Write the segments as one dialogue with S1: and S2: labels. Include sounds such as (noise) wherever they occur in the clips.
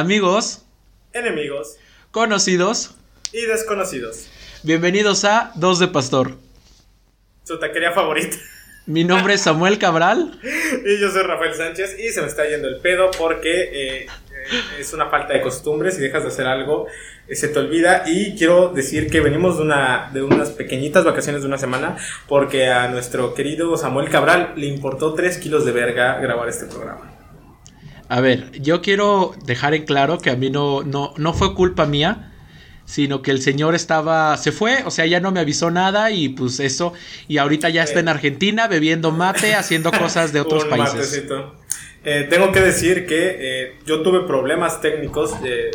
S1: Amigos,
S2: enemigos
S1: conocidos
S2: y desconocidos.
S1: Bienvenidos a Dos de Pastor.
S2: Su taquería favorita.
S1: Mi nombre es Samuel Cabral. (laughs)
S2: y yo soy Rafael Sánchez y se me está yendo el pedo porque eh, eh, es una falta de costumbre. Si dejas de hacer algo, eh, se te olvida. Y quiero decir que venimos de, una, de unas pequeñitas vacaciones de una semana porque a nuestro querido Samuel Cabral le importó 3 kilos de verga grabar este programa.
S1: A ver, yo quiero dejar en claro que a mí no, no, no fue culpa mía sino que el señor estaba, se fue, o sea, ya no me avisó nada y pues eso, y ahorita ya está en Argentina bebiendo mate, haciendo cosas de (laughs) otros países.
S2: Eh, tengo que decir que eh, yo tuve problemas técnicos eh,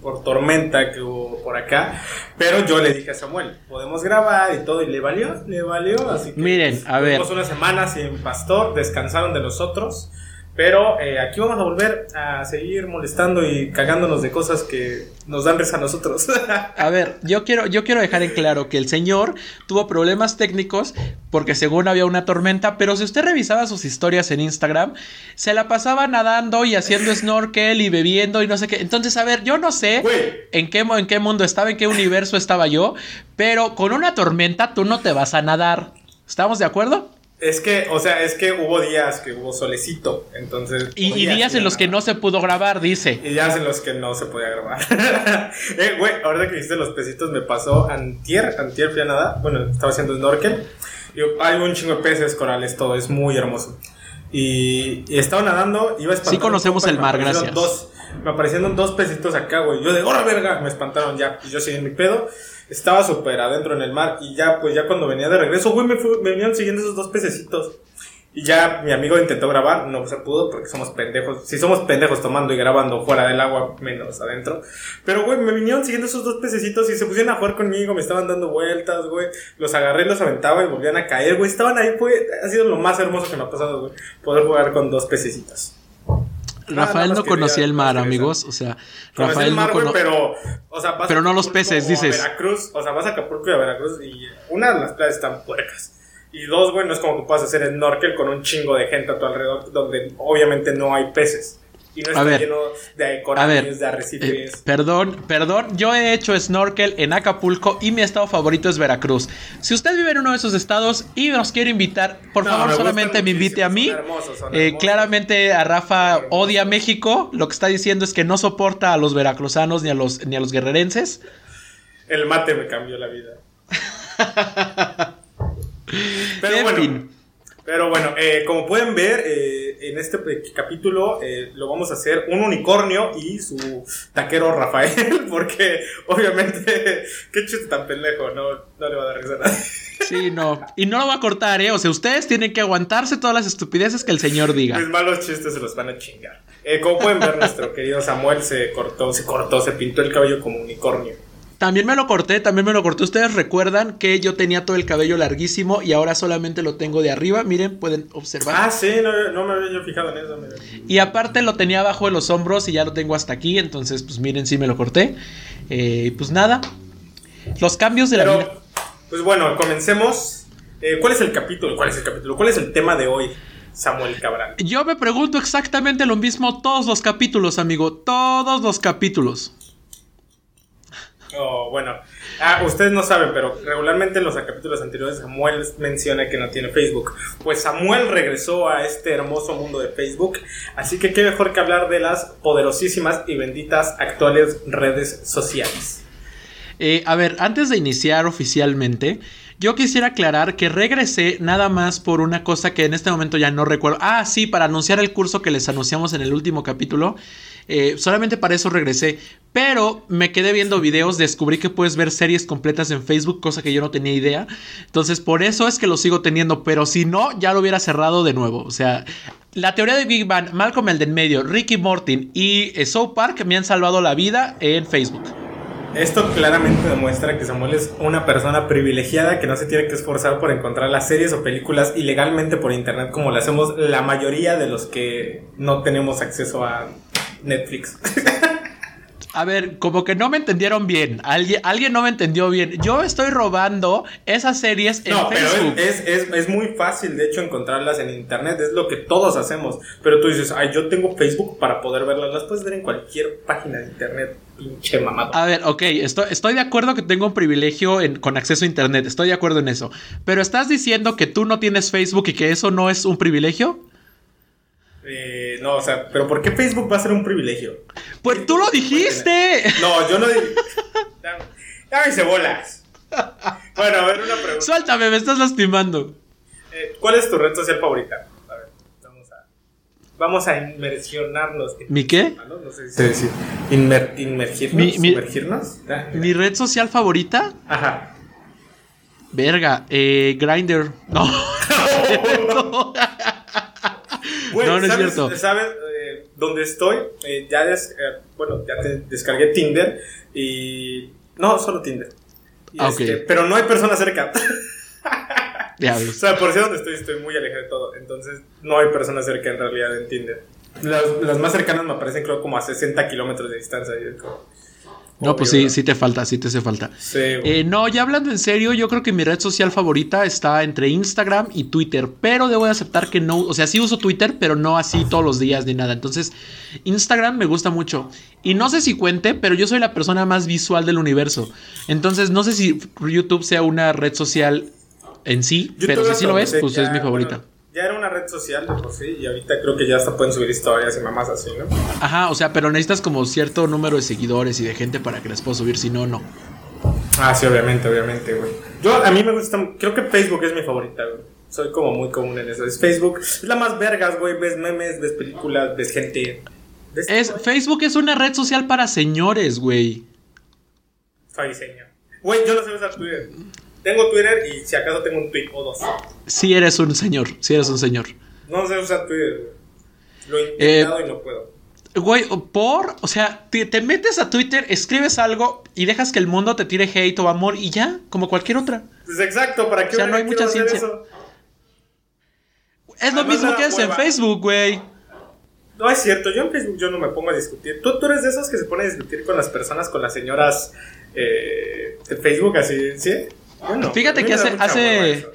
S2: por tormenta que hubo por acá, pero yo le dije a Samuel, podemos grabar y todo, y le valió, le valió, así que
S1: miren, a ver,
S2: una semana sin pastor, descansaron de nosotros. Pero eh, aquí vamos a volver a seguir molestando y cagándonos de cosas que nos dan risa a nosotros. (laughs)
S1: a ver, yo quiero, yo quiero dejar en claro que el señor tuvo problemas técnicos porque según había una tormenta, pero si usted revisaba sus historias en Instagram, se la pasaba nadando y haciendo snorkel y bebiendo y no sé qué. Entonces, a ver, yo no sé en qué, en qué mundo estaba, en qué universo estaba yo, pero con una tormenta tú no te vas a nadar. ¿Estamos de acuerdo?
S2: Es que, o sea, es que hubo días que hubo solecito, entonces...
S1: Y, días en los que no se pudo grabar, dice.
S2: Y días en los que no se podía grabar. (laughs) eh, güey, ahorita que dijiste los pesitos me pasó antier, antier fui a nada, bueno, estaba haciendo snorkel, y hay un chingo de peces, corales, todo, es muy hermoso. Y, estaba nadando, iba a
S1: espantar... Sí conocemos el mar, gracias.
S2: Dos, me aparecieron dos pesitos acá, güey, yo de, ¡hora verga! Me espantaron ya, y yo seguí en mi pedo estaba súper adentro en el mar y ya, pues ya cuando venía de regreso, güey, me, venían siguiendo esos dos pececitos. Y ya mi amigo intentó grabar, no se pudo porque somos pendejos. Si somos pendejos tomando y grabando fuera del agua, menos adentro. Pero, güey, me vinieron siguiendo esos dos pececitos y se pusieron a jugar conmigo, me estaban dando vueltas, güey. Los agarré, los aventaba y volvían a caer, güey. Estaban ahí, fue, ha sido lo más hermoso que me ha pasado, güey. Poder jugar con dos pececitos.
S1: Rafael no conocía el mar, amigos. O sea, Rafael
S2: el mar, no pero, o sea,
S1: pero no los peces, dices.
S2: Veracruz, o sea, vas a Acapulco y a Veracruz y una de las playas están puercas. Y dos, güey, no es como que puedas hacer snorkel con un chingo de gente a tu alrededor donde obviamente no hay peces. Y no está lleno de corales, de arrecifes.
S1: Eh, perdón, perdón. Yo he hecho snorkel en Acapulco y mi estado favorito es Veracruz. Si usted vive en uno de esos estados y nos quiere invitar, por favor, solamente me invite a mí. Eh, claramente a Rafa odia México. Lo que está diciendo es que no soporta a los veracruzanos ni a los, ni a los guerrerenses.
S2: El mate me cambió la vida. (laughs) Pero bueno. Pero bueno, eh, como pueden ver, eh, en este capítulo eh, lo vamos a hacer un unicornio y su taquero Rafael, (laughs) porque obviamente, (laughs) qué chiste tan pendejo, no, no le va a dar risa a nadie.
S1: Sí, no. Y no lo va a cortar, ¿eh? O sea, ustedes tienen que aguantarse todas las estupideces que el señor diga.
S2: Mis malos chistes se los van a chingar. como pueden ver, nuestro querido Samuel se cortó, se cortó, se pintó el cabello como unicornio.
S1: También me lo corté, también me lo corté. Ustedes recuerdan que yo tenía todo el cabello larguísimo y ahora solamente lo tengo de arriba. Miren, pueden observar.
S2: Ah, sí, no, me había yo fijado en eso.
S1: Y aparte lo tenía abajo de los hombros y ya lo tengo hasta aquí. Entonces, pues miren, sí me lo corté. Eh, pues nada. Los cambios de la vida.
S2: Pues bueno, comencemos. Eh, ¿Cuál es el capítulo? ¿Cuál es el capítulo? ¿Cuál es el tema de hoy? Samuel Cabral.
S1: Yo me pregunto exactamente lo mismo todos los capítulos, amigo. Todos los capítulos.
S2: Oh, bueno. Ah, ustedes no saben, pero regularmente en los capítulos anteriores Samuel menciona que no tiene Facebook. Pues Samuel regresó a este hermoso mundo de Facebook. Así que qué mejor que hablar de las poderosísimas y benditas actuales redes sociales.
S1: Eh, a ver, antes de iniciar oficialmente, yo quisiera aclarar que regresé nada más por una cosa que en este momento ya no recuerdo. Ah, sí, para anunciar el curso que les anunciamos en el último capítulo. Eh, solamente para eso regresé. Pero me quedé viendo videos, descubrí que puedes ver series completas en Facebook, cosa que yo no tenía idea. Entonces, por eso es que lo sigo teniendo. Pero si no, ya lo hubiera cerrado de nuevo. O sea, la teoría de Big Bang, Malcolm el del medio, Ricky Morton y eh, South Park me han salvado la vida en Facebook.
S2: Esto claramente demuestra que Samuel es una persona privilegiada que no se tiene que esforzar por encontrar las series o películas ilegalmente por internet como lo hacemos la mayoría de los que no tenemos acceso a Netflix. (laughs)
S1: A ver, como que no me entendieron bien. Alguien, alguien no me entendió bien. Yo estoy robando esas series en
S2: No,
S1: Facebook.
S2: pero es, es, es, muy fácil, de hecho, encontrarlas en internet. Es lo que todos hacemos. Pero tú dices, ay, yo tengo Facebook para poder verlas. Las puedes ver en cualquier página de internet, pinche mamado.
S1: A ver, ok, estoy, estoy de acuerdo que tengo un privilegio en- con acceso a internet. Estoy de acuerdo en eso. Pero estás diciendo que tú no tienes Facebook y que eso no es un privilegio?
S2: Eh, no, o sea, pero ¿por qué Facebook va a ser un privilegio?
S1: Pues tú lo dijiste.
S2: No, yo no digo. (laughs) Dame, dame cebolas. Bueno, a ver, una pregunta.
S1: Suéltame, me estás lastimando.
S2: Eh, ¿Cuál es tu red social favorita? A ver, vamos a. Vamos a inmersionarnos.
S1: ¿Mi qué?
S2: ¿no? No sé si se decir. Inmer, inmergirnos.
S1: Mi- mi-
S2: sumergirnos. Ah.
S1: ¿Mi red social favorita?
S2: Ajá.
S1: Verga, eh, Grinder. No. (laughs) (laughs)
S2: Güey,
S1: No, no es
S2: ¿sabes,
S1: cierto.
S2: ¿Sabes eh, dónde estoy? Eh, ya des- eh, bueno, ya te descargué Tinder y. No, solo Tinder. Y
S1: Ah,
S2: este, Pero no hay personas cerca. (laughs) O
S1: Diablos.
S2: sea, por si donde estoy, estoy muy alejado de todo. Entonces, no hay personas cerca en realidad en Tinder. Las, las más cercanas me aparecen, creo, como a 60 kilómetros de distancia. y es como,
S1: No, pues sí, sí te falta, sí te hace falta.
S2: Sí.
S1: Eh, no, ya hablando en serio, yo creo que mi red social favorita está entre Instagram y Twitter, pero debo de aceptar que no, o sea, sí uso Twitter, pero no así todos los días ni nada. Entonces, Instagram me gusta mucho. Y no sé si cuente, pero yo soy la persona más visual del universo. Entonces, no sé si YouTube sea una red social en sí, pero si sí lo es, pues
S2: ya,
S1: es mi favorita.
S2: bueno, ya era una red social de por sí, y ahorita creo que ya hasta pueden subir historias y mamás así, ¿no?
S1: Ajá, o sea, pero necesitas como cierto número de seguidores y de gente para que les puedas subir, si no, no.
S2: Ah, sí, obviamente, obviamente, güey. Yo, a mí me gusta, creo que Facebook es mi favorita, güey. Soy como muy común en eso. Es Facebook, es la más vergas, güey. Ves memes, ves películas, ves gente. Ves
S1: Es,
S2: todo,
S1: Facebook es una red social para señores, güey.
S2: Soy diseño. Güey, yo no sé usar Twitter. Tengo Twitter y si acaso tengo un tweet o dos.
S1: Si eres un señor, si eres un señor.
S2: No sé usar Twitter, güey. Lo he
S1: Eh,
S2: intentado y no puedo.
S1: Güey, por, o sea, te, te metes a Twitter, escribes algo y dejas que el mundo te tire hate o amor y ya, como cualquier otra.
S2: Pues exacto, ¿para qué
S1: O sea, no hay mucha ciencia.
S2: eso?
S1: Es lo mismo que haces en. Facebook, güey.
S2: No es cierto, yo en Facebook yo no me pongo a discutir. ¿Tú, tú eres de esos que se ponen a discutir con las personas, con las señoras eh, de Facebook, así, ¿sí?
S1: Fíjate que hace, hace,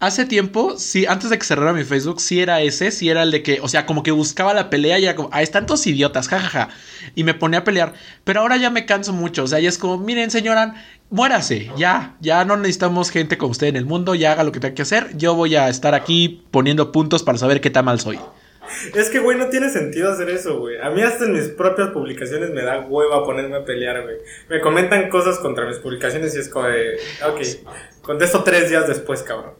S1: hace tiempo, sí, antes de que cerrara mi Facebook, sí era ese, sí era el de que, o sea, como que buscaba la pelea y era como, ah, están todos idiotas, jajaja. Y me ponía a pelear. Pero ahora ya me canso mucho, o sea, ya es como, miren, señora, muérase, ya, ya no necesitamos gente como usted en el mundo, ya haga lo que tenga que hacer. Yo voy a estar aquí poniendo puntos para saber qué tan mal soy.
S2: Es que, güey, no tiene sentido hacer eso, güey. A mí hasta en mis propias publicaciones me da hueva ponerme a pelear, güey. Me comentan cosas contra mis publicaciones y es como de, ok, contesto tres días después, cabrón.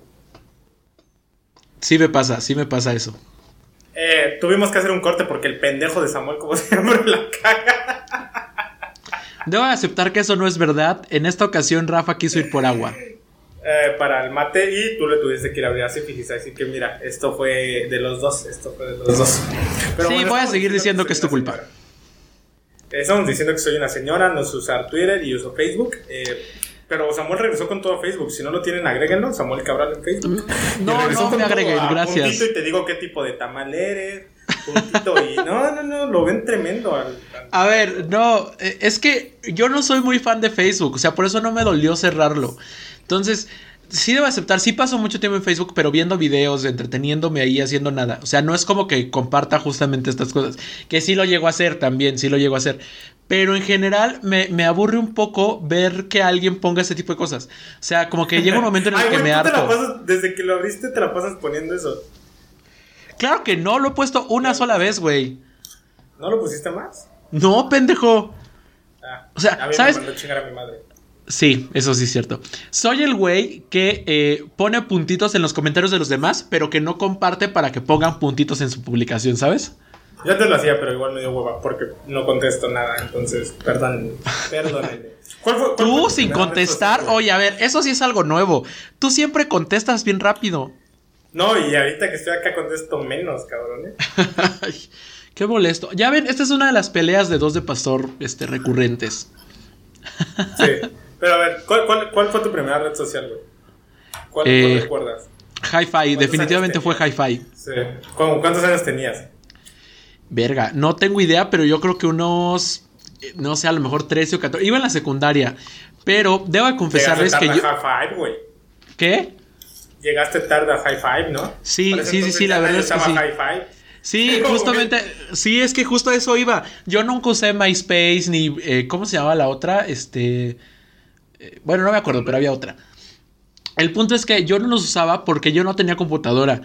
S1: Sí me pasa, sí me pasa eso.
S2: Eh, tuvimos que hacer un corte porque el pendejo de Samuel, como (laughs) siempre, la caga.
S1: Debo de aceptar que eso no es verdad. En esta ocasión, Rafa quiso ir por agua.
S2: Eh, para el mate y tú le tuviste que ir a abrir así, fíjese, así que mira, esto fue de los dos, esto fue de los dos. Pero
S1: Sí, voy a seguir diciendo que es tu culpa.
S2: Eh, Estamos diciendo que soy una señora, no sé usar Twitter y uso Facebook. eh, pero Samuel regresó con todo Facebook. Si no lo tienen, agréguenlo. Samuel Cabral en Facebook.
S1: No,
S2: regresó
S1: no
S2: con
S1: me agreguen, gracias.
S2: Puntito y te digo qué tipo de tamal eres. Puntito y. No, no, no, lo ven tremendo. Al, al-
S1: A ver, no, es que yo no soy muy fan de Facebook, o sea, por eso no me dolió cerrarlo. Entonces, sí debo aceptar, sí paso mucho tiempo en Facebook, pero viendo videos, entreteniéndome ahí, haciendo nada. O sea, no es como que comparta justamente estas cosas, que sí lo llego a hacer también, sí lo llego a hacer. Pero en general me, me aburre un poco ver que alguien ponga ese tipo de cosas. O sea, como que llega un momento en el (laughs)
S2: Ay,
S1: que me
S2: tú te la
S1: harto.
S2: pasas- desde que lo abriste, te la pasas poniendo eso.
S1: Claro que no, lo he puesto una sola vez, güey.
S2: ¿No lo pusiste más?
S1: No, pendejo.
S2: Ah,
S1: O sea,
S2: a mí
S1: ¿sabes?
S2: me mandó chingar a mi madre.
S1: Sí, eso sí es cierto. Soy el güey que eh, pone puntitos en los comentarios de los demás, pero que no comparte para que pongan puntitos en su publicación, ¿sabes?
S2: Yo antes lo hacía, pero igual me dio hueva porque no contesto nada. Entonces, perdón, perdónenme. ¿Cuál fue, cuál fue
S1: Tú sin contestar, oye, a ver, eso sí es algo nuevo. Tú siempre contestas bien rápido.
S2: No, y ahorita que estoy acá contesto menos, cabrón. ¿eh? (laughs)
S1: Qué molesto. Ya ven, esta es una de las peleas de dos de pastor este, recurrentes.
S2: Sí. (laughs) Pero a ver, ¿cuál, cuál, cuál fue tu primera red social, güey? ¿Cuál,
S1: Eh,
S2: cuál recuerdas?
S1: Hi-Fi, definitivamente fue? Hi-Fi.
S2: Sí. ¿Cómo- ¿Cuántos años tenías?
S1: Verga, no tengo idea, pero yo creo que unos no sé, a lo mejor 13 o 14. Iba en la secundaria. Pero debo de confesarles que yo.
S2: High five, güey.
S1: ¿Qué?
S2: Llegaste tarde a High Five, ¿no?
S1: Sí, sí, sí, sí, la verdad es que sí.
S2: High five.
S1: Sí, (laughs) justamente, sí, es que justo eso iba. Yo nunca usé MySpace ni, eh, ¿cómo se llamaba la otra? Este, bueno, no me acuerdo, pero había otra. El punto es que yo no los usaba porque yo no tenía computadora.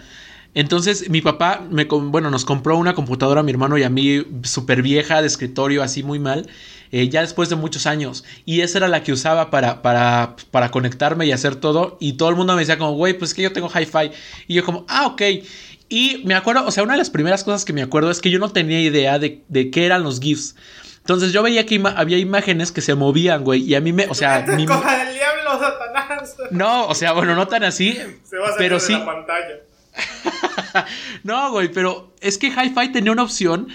S1: Entonces mi papá, me, bueno, nos compró una computadora a mi hermano y a mí súper vieja, de escritorio, así muy mal, eh, ya después de muchos años. Y esa era la que usaba para, para, para conectarme y hacer todo. Y todo el mundo me decía como, güey, pues es que yo tengo hi-fi. Y yo como, ah, ok. Y me acuerdo, o sea, una de las primeras cosas que me acuerdo es que yo no tenía idea de, de qué eran los GIFs. Entonces yo veía que había imágenes que se movían, güey. Y a mí me, o sea... (laughs)
S2: Mi... del diablo, Satanás! (laughs)
S1: No, o sea, bueno, no tan así.
S2: Se va a
S1: pero sí.
S2: la pantalla. (laughs)
S1: no, güey, pero es que Hi-Fi tenía una opción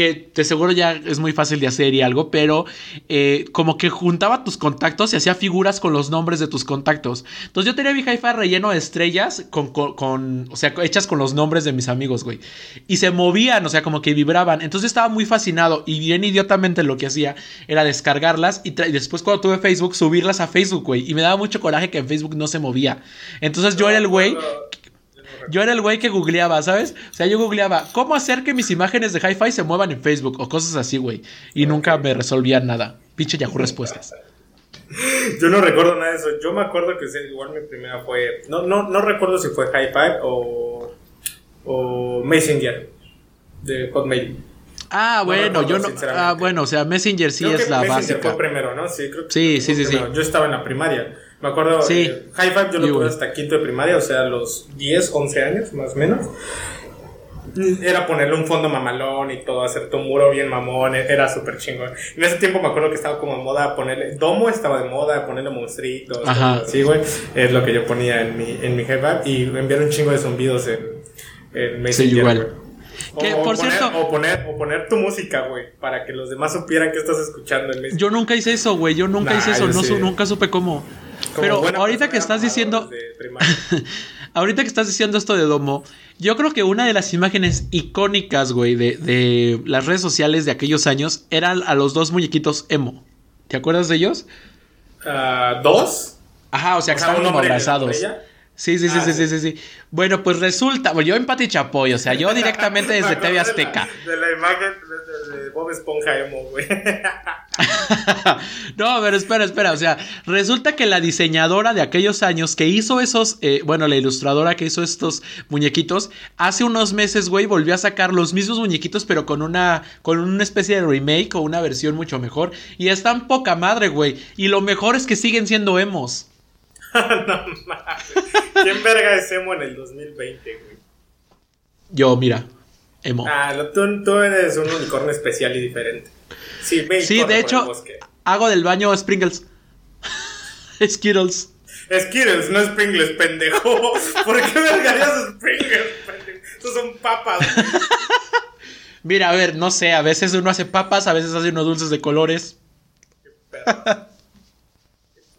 S1: que de seguro ya es muy fácil de hacer y algo, pero eh, como que juntaba tus contactos y hacía figuras con los nombres de tus contactos. Entonces yo tenía mi hi-fi relleno de estrellas con, con, o sea, hechas con los nombres de mis amigos, güey. Y se movían, o sea, como que vibraban. Entonces estaba muy fascinado y bien idiotamente lo que hacía era descargarlas y, y después cuando tuve Facebook subirlas a Facebook, güey. Y me daba mucho coraje que en Facebook no se movía. Entonces yo era el güey yo era el güey que googleaba, ¿sabes? O sea, yo googleaba, ¿cómo hacer que mis imágenes de hi-fi se muevan en Facebook? O cosas así, güey. Y nunca me resolvían nada. Pinche Yahoo Respuestas.
S2: Yo no recuerdo nada de eso. Yo me acuerdo que igual mi primera fue. No, no, no recuerdo si fue hi-fi o. o Messenger de Hotmail.
S1: Ah, bueno, yo no. Ah, bueno, o sea, Messenger sí es la Messenger
S2: fue primero, ¿no? Sí, creo que
S1: sí, sí, sí, sí.
S2: Yo estaba en la primaria. Me acuerdo,
S1: sí.
S2: Eh, High Five yo lo tuve hasta quinto de primaria, o sea, los 10, 11 años más o menos. Era ponerle un fondo mamalón y todo, hacer tu muro bien mamón, era súper chingón. En ese tiempo me acuerdo que estaba como de moda ponerle, Domo estaba de moda, ponerle monstruitos, así, güey. Es lo que yo ponía en mi, en mi High Five y enviar un chingo de zumbidos en, en Messenger. Sí, igual. O, por poner, cierto, o, poner, o poner tu música, güey, para que los demás supieran que estás escuchando en.
S1: Yo nunca hice eso, güey, yo nunca hice eso, no, nunca supe cómo. Pero ahorita que estás diciendo. (laughs) ahorita que estás diciendo esto de Domo, yo creo que una de las imágenes icónicas, güey, de, de, las redes sociales de aquellos años eran a los dos muñequitos emo. ¿Te acuerdas de ellos?
S2: Uh, ¿Dos?
S1: Ajá, o sea, que estaban como abrazados. Sí, sí, sí, ah, sí, sí, sí, sí. Bueno, pues resulta, yo en Pati Chapoy, o sea, yo directamente desde TV Azteca. (laughs)
S2: De la, imagen de, Bob Esponja emo, güey. (laughs)
S1: no, pero espera, espera, o sea, resulta que la diseñadora de aquellos años que hizo esos, eh, bueno, la ilustradora que hizo estos muñequitos, hace unos meses, güey, volvió a sacar los mismos muñequitos, pero con una, con una especie de remake o una versión mucho mejor. Y están poca madre, güey. Y lo mejor es que siguen siendo emos. (laughs)
S2: no mames. ¿Quién verga es emo en el 2020, güey?
S1: Yo, mira, emo.
S2: Ah, tú, tú eres un unicornio especial y diferente. Sí, ve
S1: Sí, de hecho, hago del baño Sprinkles. (laughs) Skittles.
S2: Skittles, no Sprinkles, pendejo. (laughs) ¿Por qué vergarías Sprinkles, pendejo? Estos son papas.
S1: Mira, a ver, no sé, a veces uno hace papas, a veces hace unos dulces de colores.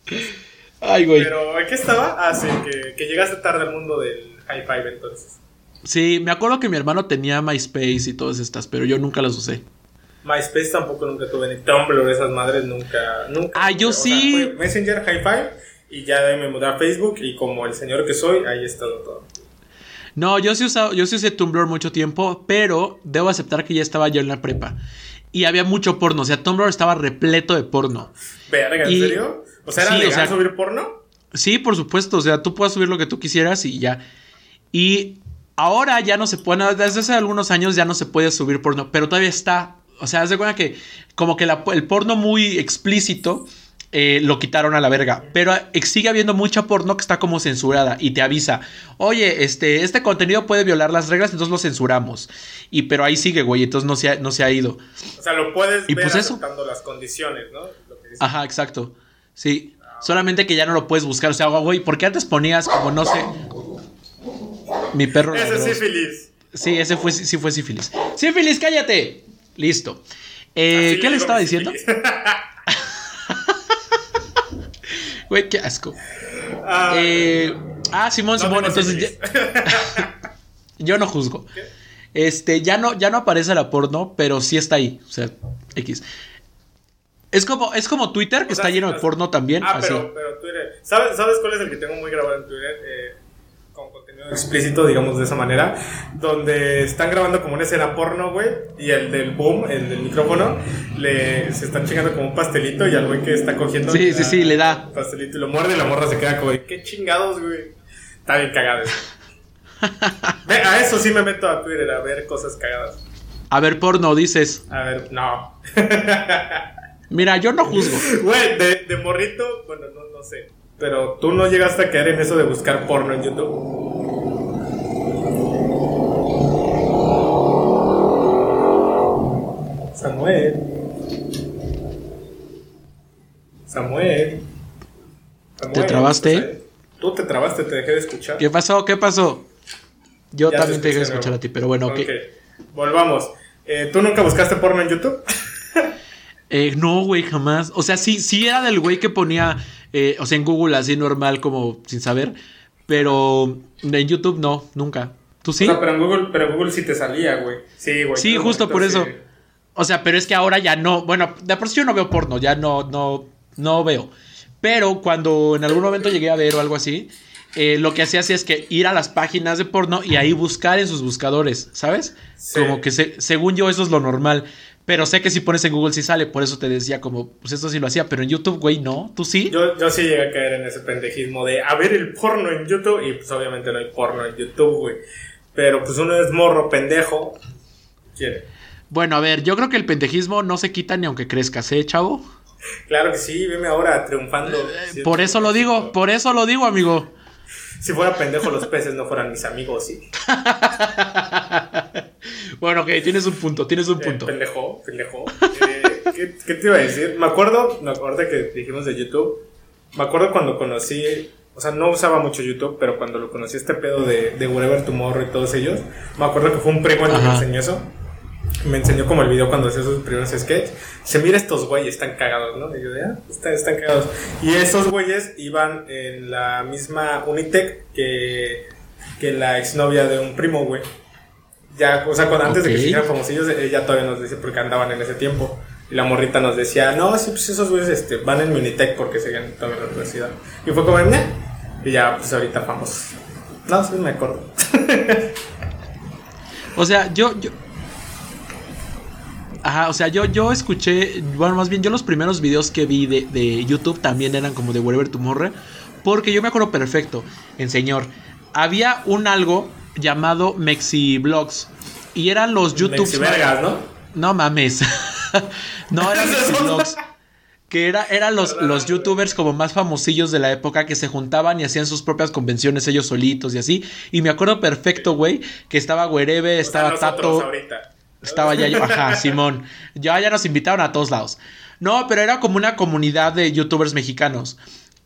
S2: Qué Ay, güey. Pero, ¿qué estaba? Ah, sí, que, llegaste tarde al mundo del high five entonces.
S1: Sí, me acuerdo que mi hermano tenía MySpace y todas estas, pero yo nunca las usé.
S2: MySpace tampoco nunca tuve, ni Tumblr, esas madres nunca, nunca.
S1: Ah, yo sí.
S2: Messenger, High Five, y ya de ahí me mudé a Facebook, y como el señor que soy, ahí está todo.
S1: No, yo sí, usado, yo sí usé Tumblr mucho tiempo, pero debo aceptar que ya estaba yo en la prepa. Y había mucho porno, o sea, Tumblr estaba repleto de porno.
S2: Verga, ¿en serio? O sea, ¿era legal subir porno?
S1: Sí, por supuesto. O sea, tú puedes subir lo que tú quisieras y ya. Y ahora ya no se puede, desde hace algunos años ya no se puede subir porno, pero todavía está. O sea, haz de cuenta que como que el porno muy explícito eh, lo quitaron a la verga. Pero sigue habiendo mucha porno que está como censurada y te avisa, oye, este, este contenido puede violar las reglas, entonces lo censuramos. Y pero ahí sigue, güey, entonces no se ha, no se ha ido.
S2: O sea, lo puedes y ver pues aceptando las condiciones, ¿no?
S1: Ajá, exacto. Sí, solamente que ya no lo puedes buscar. O sea, güey, porque antes ponías como no sé. Mi perro.
S2: Ese es sífilis.
S1: Sí, ese fue, sí fue sífilis. Sífilis, cállate. Listo. Eh, ¿Qué le estaba diciendo? (laughs) Güey, qué asco. ah, eh, ah Simón, Simón, entonces (laughs) yo no juzgo. Este, ya no, ya no aparece la porno, pero sí está ahí. O sea, X. Es como, es como Twitter, que está lleno de porno también.
S2: Ah, pero, pero Twitter. ¿Sabes, ¿Sabes cuál es el que tengo muy grabado en Twitter? Eh, con contenido explícito, digamos de esa manera. Donde están grabando como una escena porno, güey. Y el del boom, el del micrófono, le, se están chingando como un pastelito. Y al güey que está cogiendo.
S1: Sí, sí, sí, le da.
S2: Pastelito y lo muerde y la morra se queda como, ¿qué chingados, güey? Está bien cagado (laughs) a eso sí me meto a Twitter, a ver cosas cagadas.
S1: A ver porno, dices.
S2: A ver, no. (laughs)
S1: Mira, yo no juzgo. (laughs)
S2: Güey, de, de, morrito, bueno, no, no sé. Pero tú no llegaste a caer en eso de buscar porno en YouTube. Samuel. Samuel.
S1: Samuel ¿Te trabaste?
S2: Tú te trabaste, te dejé de escuchar.
S1: ¿Qué pasó? ¿Qué pasó? Yo también te dejé de escuchar a ti, pero bueno, ok.
S2: Volvamos. Eh, ¿Tú nunca buscaste porno en YouTube? (laughs)
S1: Eh, no, güey, jamás. O sea, sí, sí era del güey que ponía, eh, o sea, en Google así normal, como sin saber. Pero en YouTube no, nunca. ¿Tú sí?
S2: No, pero en Google, pero en Google sí te salía, güey. Sí, güey.
S1: Sí, justo por eso. O sea, pero es que ahora ya no. Bueno, de por sí yo no veo porno, ya no, no, no veo. Pero cuando en algún momento llegué a ver o algo así, eh, lo que hacía así es que ir a las páginas de porno y ahí buscar en sus buscadores, ¿sabes? Como que según yo eso es lo normal. Pero sé que si pones en Google sí sale, por eso te decía como, pues esto sí lo hacía, pero en YouTube, güey, no, ¿tú sí?
S2: Yo, yo sí llegué a caer en ese pendejismo de a ver el porno en YouTube y pues obviamente no hay porno en YouTube, güey. Pero pues uno es morro, pendejo, quiere.
S1: Bueno, a ver, yo creo que el pendejismo no se quita ni aunque crezcas, ¿eh, chavo?
S2: Claro que sí, veme ahora triunfando.
S1: Eh, por eso lo digo, por eso lo digo, amigo.
S2: Si fuera pendejo, los peces no fueran mis amigos, sí. (laughs)
S1: bueno, ok, tienes un punto, tienes un eh, punto.
S2: pendejo, pendejo. Eh, ¿qué, te iba a decir? Me acuerdo, me acuerdo que dijimos de YouTube. Me acuerdo cuando conocí, o sea, no usaba mucho YouTube, pero cuando lo conocí este pedo de, de Wherever Tomorrow y todos ellos, me acuerdo que fue un primo el que me enseñó eso me enseñó como el video cuando hacía sus primeros sketches. Se mira estos güeyes, están cagados, ¿no? Y yo de, ah, están, están cagados. Y esos güeyes iban en la misma Unitec que, que la exnovia de un primo, güey. Ya, o sea, cuando, antes de que se hicieran famosillos, ella todavía nos dice porque andaban en ese tiempo. Y la morrita nos decía, no, sí, pues esos güeyes este, van en Unitec porque seguían todavía en la universidad. Y fue como, ¿eh? Y ya, pues ahorita famosos. No, sí me acuerdo. (laughs)
S1: o sea, yo, yo, Ajá, o sea, yo, yo escuché, bueno, más bien yo los primeros videos que vi de, YouTube también eran como de Wherever Tomorrow, porque yo me acuerdo perfecto, en señor, había un algo llamado Mexi Vlogs y eran los YouTube...
S2: ¿no?
S1: No mames. (laughs) no, eran. (laughs) Que era, eran los, los youtubers como más famosillos de la época que se juntaban y hacían sus propias convenciones ellos solitos y así. Y me acuerdo perfecto, güey, que estaba Wherever, estaba Tato. Estaba ya yo, ajá, (laughs) Simón. Ya, ya nos invitaron a todos lados. No, pero era como una comunidad de youtubers mexicanos.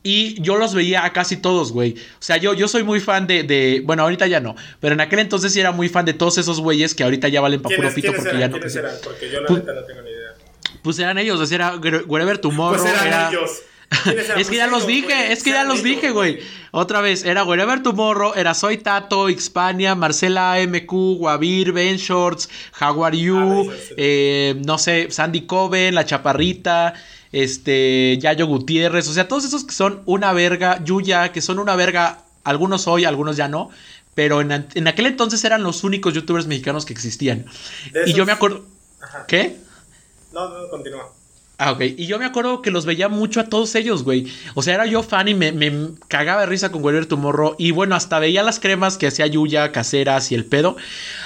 S1: Y yo los veía a casi todos, güey. O sea, yo, yo soy muy fan de, de, Bueno, ahorita ya no. Pero en aquel entonces sí era muy fan de todos esos güeyes que ahorita ya valen para puro pito porque ya no.
S2: ¿Quiénes eran? Porque yo la pues, no tengo ni idea.
S1: Pues eran ellos, o sea, era Wherever Tomorrow.
S2: Pues eran
S1: era...
S2: ellos. (laughs)
S1: es que ya los dije, es que ya los dije, güey. Otra vez, era Wherever Tomorrow, era Soy Tato, Xpania, Marcela MQ, Guavir, Ben Shorts, Jaguar You, ah, eh, no sé, Sandy Coven, La Chaparrita, este, Yayo Gutiérrez, o sea, todos esos que son una verga, Yuya, que son una verga, algunos hoy, algunos ya no, pero en, aquel entonces eran los únicos youtubers mexicanos que existían. Y yo me acuerdo... ¿Qué?
S2: No, no, continúa.
S1: Ah, ok. Y yo me acuerdo que los veía mucho a todos ellos, güey. O sea, era yo fan y me, cagaba de risa con Wherever Tomorrow. Y bueno, hasta veía las cremas que hacía Yuya, caseras y el pedo.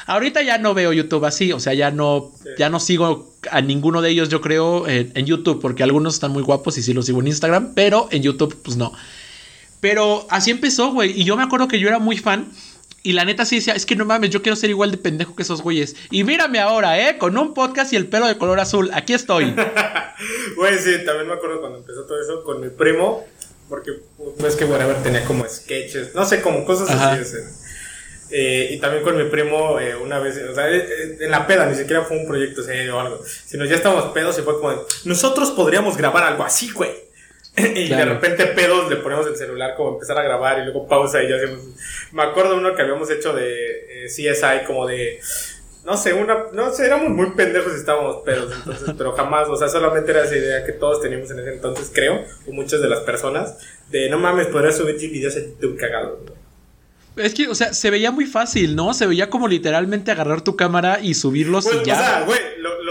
S1: Ahorita ya no veo YouTube así. O sea, ya no, ya no sigo a ninguno de ellos, yo creo, en, en, YouTube. Porque algunos están muy guapos y sí los sigo en Instagram. Pero en YouTube, pues no. Pero así empezó, güey. Y yo me acuerdo que yo era muy fan. Y la neta sí decía, es que no mames, yo quiero ser igual de pendejo que esos güeyes. Y mírame ahora, ¿eh? Con un podcast y el pelo de color azul. Aquí estoy. (laughs)
S2: Güey, sí, también me acuerdo cuando empezó todo eso con mi primo. Porque, pues que Whatever tenía como sketches, no sé, como cosas así. Eh, y también con mi primo, eh, una vez, o sea, eh, en la peda, ni siquiera fue un proyecto serio o algo. Sino ya estábamos pedos y fue como, nosotros podríamos grabar algo así, güey. Y de repente pedos le ponemos el celular como empezar a grabar y luego pausa y ya hacemos... Me acuerdo uno que habíamos hecho de eh, CSI como de... no sé, una, no sé, éramos muy pendejos y estábamos pedos, entonces, pero jamás, o sea, solamente era esa idea que todos teníamos en ese entonces, creo, o muchas de las personas, de no mames, podría subir videos a YouTube cagados.
S1: Es que, o sea, se veía muy fácil, ¿no? Se veía como literalmente agarrar tu cámara y subirlos
S2: Pues,
S1: y ya.
S2: O sea, güey,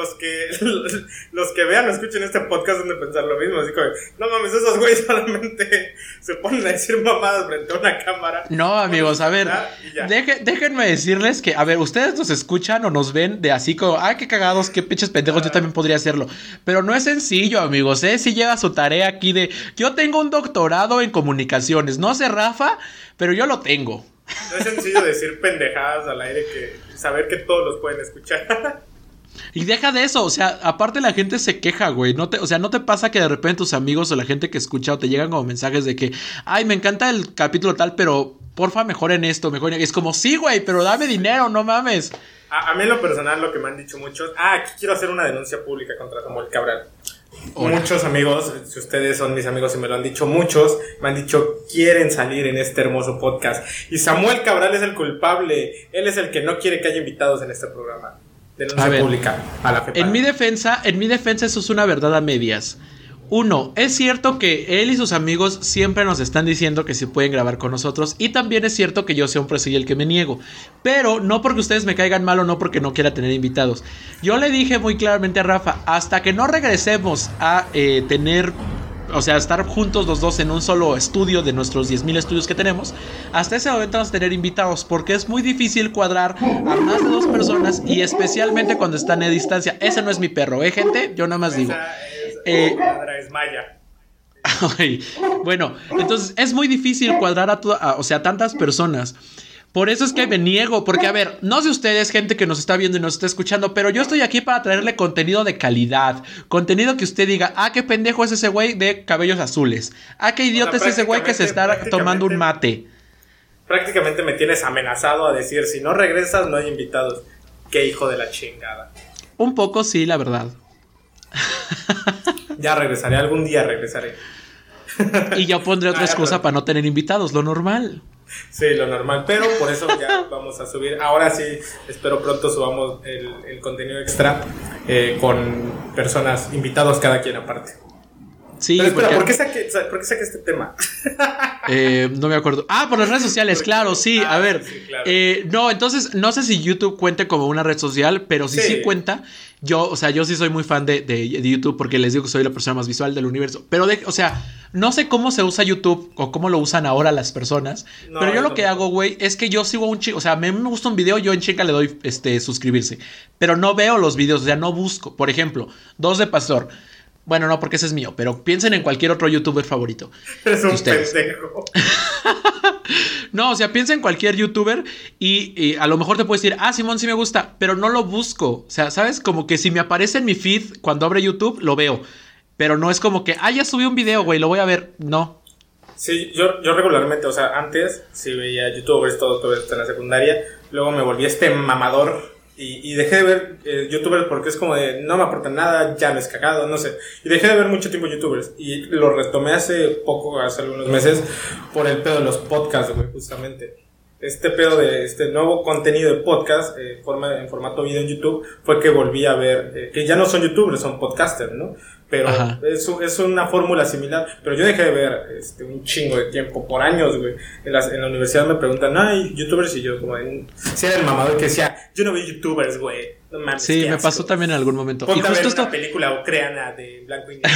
S2: los que (laughs) los que vean o escuchen este podcast han de pensar lo mismo. Así como, no mames, esos güeyes (laughs) solamente se ponen a decir mamadas frente a una cámara.
S1: No, amigos, a ver,
S2: ya.
S1: deje- déjenme decirles que, a ver, ustedes nos escuchan o nos ven de así como, ah, qué cagados, qué pinches pendejos, yo también podría hacerlo. Pero no es sencillo, amigos, ¿eh? Si lleva su tarea aquí de, yo tengo un doctorado en comunicaciones, no sé, Rafa, pero yo lo tengo.
S2: No es sencillo decir pendejadas al aire que saber que todos los pueden escuchar. (laughs)
S1: Y deja de eso, o sea, aparte la gente se queja, güey. No te, o sea, no te pasa que de repente tus amigos o la gente que escucha o te llegan como mensajes de que, ay, me encanta el capítulo tal, pero porfa, mejor en esto, mejor en... Es como, sí, güey, pero dame dinero, no mames.
S2: A, a mí en lo personal lo que me han dicho muchos, ah, aquí quiero hacer una denuncia pública contra Samuel Cabral.
S1: Hola.
S2: Muchos amigos, si ustedes son mis amigos y me lo han dicho muchos, me han dicho quieren salir en este hermoso podcast. Y Samuel Cabral es el culpable, él es el que no quiere que haya invitados en este programa. Denuncia
S1: A ver,
S2: pública a la FEPADE.
S1: En mi defensa, en mi defensa eso es una verdad a medias. Uno, es cierto que él y sus amigos siempre nos están diciendo que se pueden grabar con nosotros y también es cierto que yo siempre soy el que me niego. Pero no porque ustedes me caigan mal o no porque no quiera tener invitados. Yo le dije muy claramente a Rafa, hasta que no regresemos a eh, tener o sea, estar juntos los dos en un solo estudio de nuestros 10.000 estudios que tenemos, hasta ese momento vamos a tener invitados, porque es muy difícil cuadrar a más de dos personas y especialmente cuando están a distancia. Ese no es mi perro, ¿eh, gente? Yo nada más digo.
S2: Esa es,
S1: Eh,
S2: es Maya. (laughs)
S1: Ay, bueno, entonces es muy difícil cuadrar a, a- o sea, tantas personas. Por eso es que me niego, porque a ver, no sé ustedes, gente que nos está viendo y nos está escuchando, pero yo estoy aquí para traerle contenido de calidad. Contenido que usted diga, ah, qué pendejo es ese güey de cabellos azules. Ah, qué idiota es ese güey que se está tomando un mate.
S2: Prácticamente me tienes amenazado a decir, si no regresas no hay invitados. Qué hijo de la chingada.
S1: Un poco sí, la verdad.
S2: Ya regresaré, algún día regresaré.
S1: Y yo pondré otra (laughs)
S2: Ah,
S1: excusa para no tener invitados, lo normal.
S2: Sí, lo normal, pero por eso ya (laughs) vamos a subir. Ahora sí, espero pronto subamos el, el contenido extra eh, con personas, invitados cada quien aparte.
S1: Sí,
S2: pero espera,
S1: porque-
S2: ¿por qué, saqué, sa- por qué saqué este tema? (laughs)
S1: Eh, no me acuerdo. Ah, por las redes sociales, claro, sí.
S2: Ah,
S1: A ver,
S2: sí, claro.
S1: eh, no, entonces no sé si YouTube cuente como una red social, pero si sí,
S2: Sí.
S1: cuenta, yo, o sea, yo sí soy muy fan de, de- de YouTube porque les digo que soy la persona más visual del universo. Pero, de, o sea, no sé cómo se usa YouTube o cómo lo usan ahora las personas.
S2: No,
S1: pero yo lo que hago, güey, es que yo sigo a un chico, o sea, me, me gusta un video, yo en chinga le doy este suscribirse. Pero no veo los videos, o sea, no busco. Por ejemplo, dos de Pastor. Bueno, no, porque ese es mío, pero piensen en cualquier otro youtuber favorito. (laughs)
S2: Eres un pendejo. (laughs)
S1: No, o sea, piensa en cualquier youtuber y, y a lo mejor te puedes decir, ah, Simón sí me gusta, pero no lo busco. O sea, ¿sabes? Como que si me aparece en mi feed cuando abre YouTube, lo veo. Pero no es como que, ah, ya subí un video, güey, lo voy a ver. No.
S2: Sí, yo, yo regularmente, o sea, antes sí veía youtubers, todo, todo esto en la secundaria. Luego me volví este mamador y, dejé de ver eh, youtubers porque es como de no me aportan nada, ya me es cagado, no sé. Y dejé de ver mucho tiempo youtubers. Y lo retomé hace poco, hace algunos meses, por el pedo de los podcasts, güey, justamente. Este pedo de este nuevo contenido de podcast eh, forma, en formato video en YouTube fue que volví a ver, eh, que ya no son youtubers, son podcasters, ¿no? Pero
S1: Ajá.
S2: es, un- es una fórmula similar. Pero yo dejé de ver este, un chingo de tiempo, por años, güey. En, las- en la universidad me preguntan, ¿no hay youtubers? Y yo, como, si era el mamador que decía, yo no veo youtubers, güey. No mames.
S1: Sí, me
S2: asco".
S1: pasó también en algún momento.
S2: Ponte
S1: y
S2: a ver
S1: justo
S2: una
S1: esto.
S2: película ucraniana de blanco y negro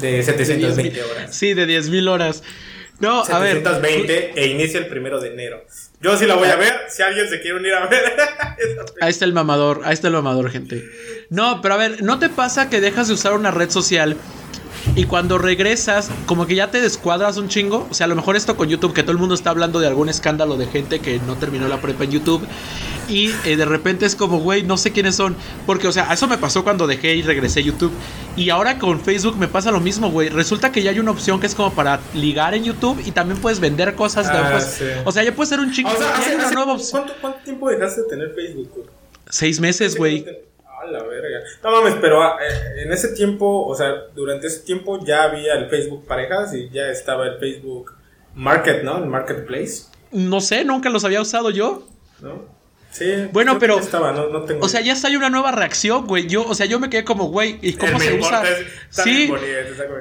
S2: de (laughs) 720 horas.
S1: Sí, de 10.000 horas. No, a ver.
S2: 720 e inicia el primero de enero. Yo sí la voy a ver, si alguien se quiere unir a ver. (laughs)
S1: Ahí está el mamador, ahí está el mamador, gente. No, pero a ver, ¿no te pasa que dejas de usar una red social y cuando regresas, como que ya te descuadras un chingo? O sea, a lo mejor esto con YouTube, que todo el mundo está hablando de algún escándalo de gente que no terminó la prepa en YouTube y eh, de repente es como, güey, no sé quiénes son. Porque, o sea, eso me pasó cuando dejé y regresé a YouTube. Y ahora con Facebook me pasa lo mismo, güey. Resulta que ya hay una opción que es como para ligar en YouTube y también puedes vender cosas. de
S2: Ah, sí.
S1: O sea, ya puede ser un chingo.
S2: O sea, hace-
S1: hay una
S2: hace-
S1: nueva opción.
S2: ¿cuánto, ¿Cuánto tiempo dejaste de tener Facebook, güey?
S1: Seis meses, güey.
S2: A la verga. No mames, pero ah, eh, en ese tiempo, o sea, durante ese tiempo ya había el Facebook Parejas y ya estaba el Facebook Market, ¿no? El Marketplace,
S1: No sé, nunca los había usado yo.
S2: ¿no? Sí,
S1: Bueno, pero-
S2: ya estaba, no, no tengo
S1: O sea, ya está hay una nueva reacción, güey. Yo, o sea, yo me quedé como, güey, ¿y cómo
S2: El me
S1: se usa?
S2: es-
S1: Sí.
S2: bonito.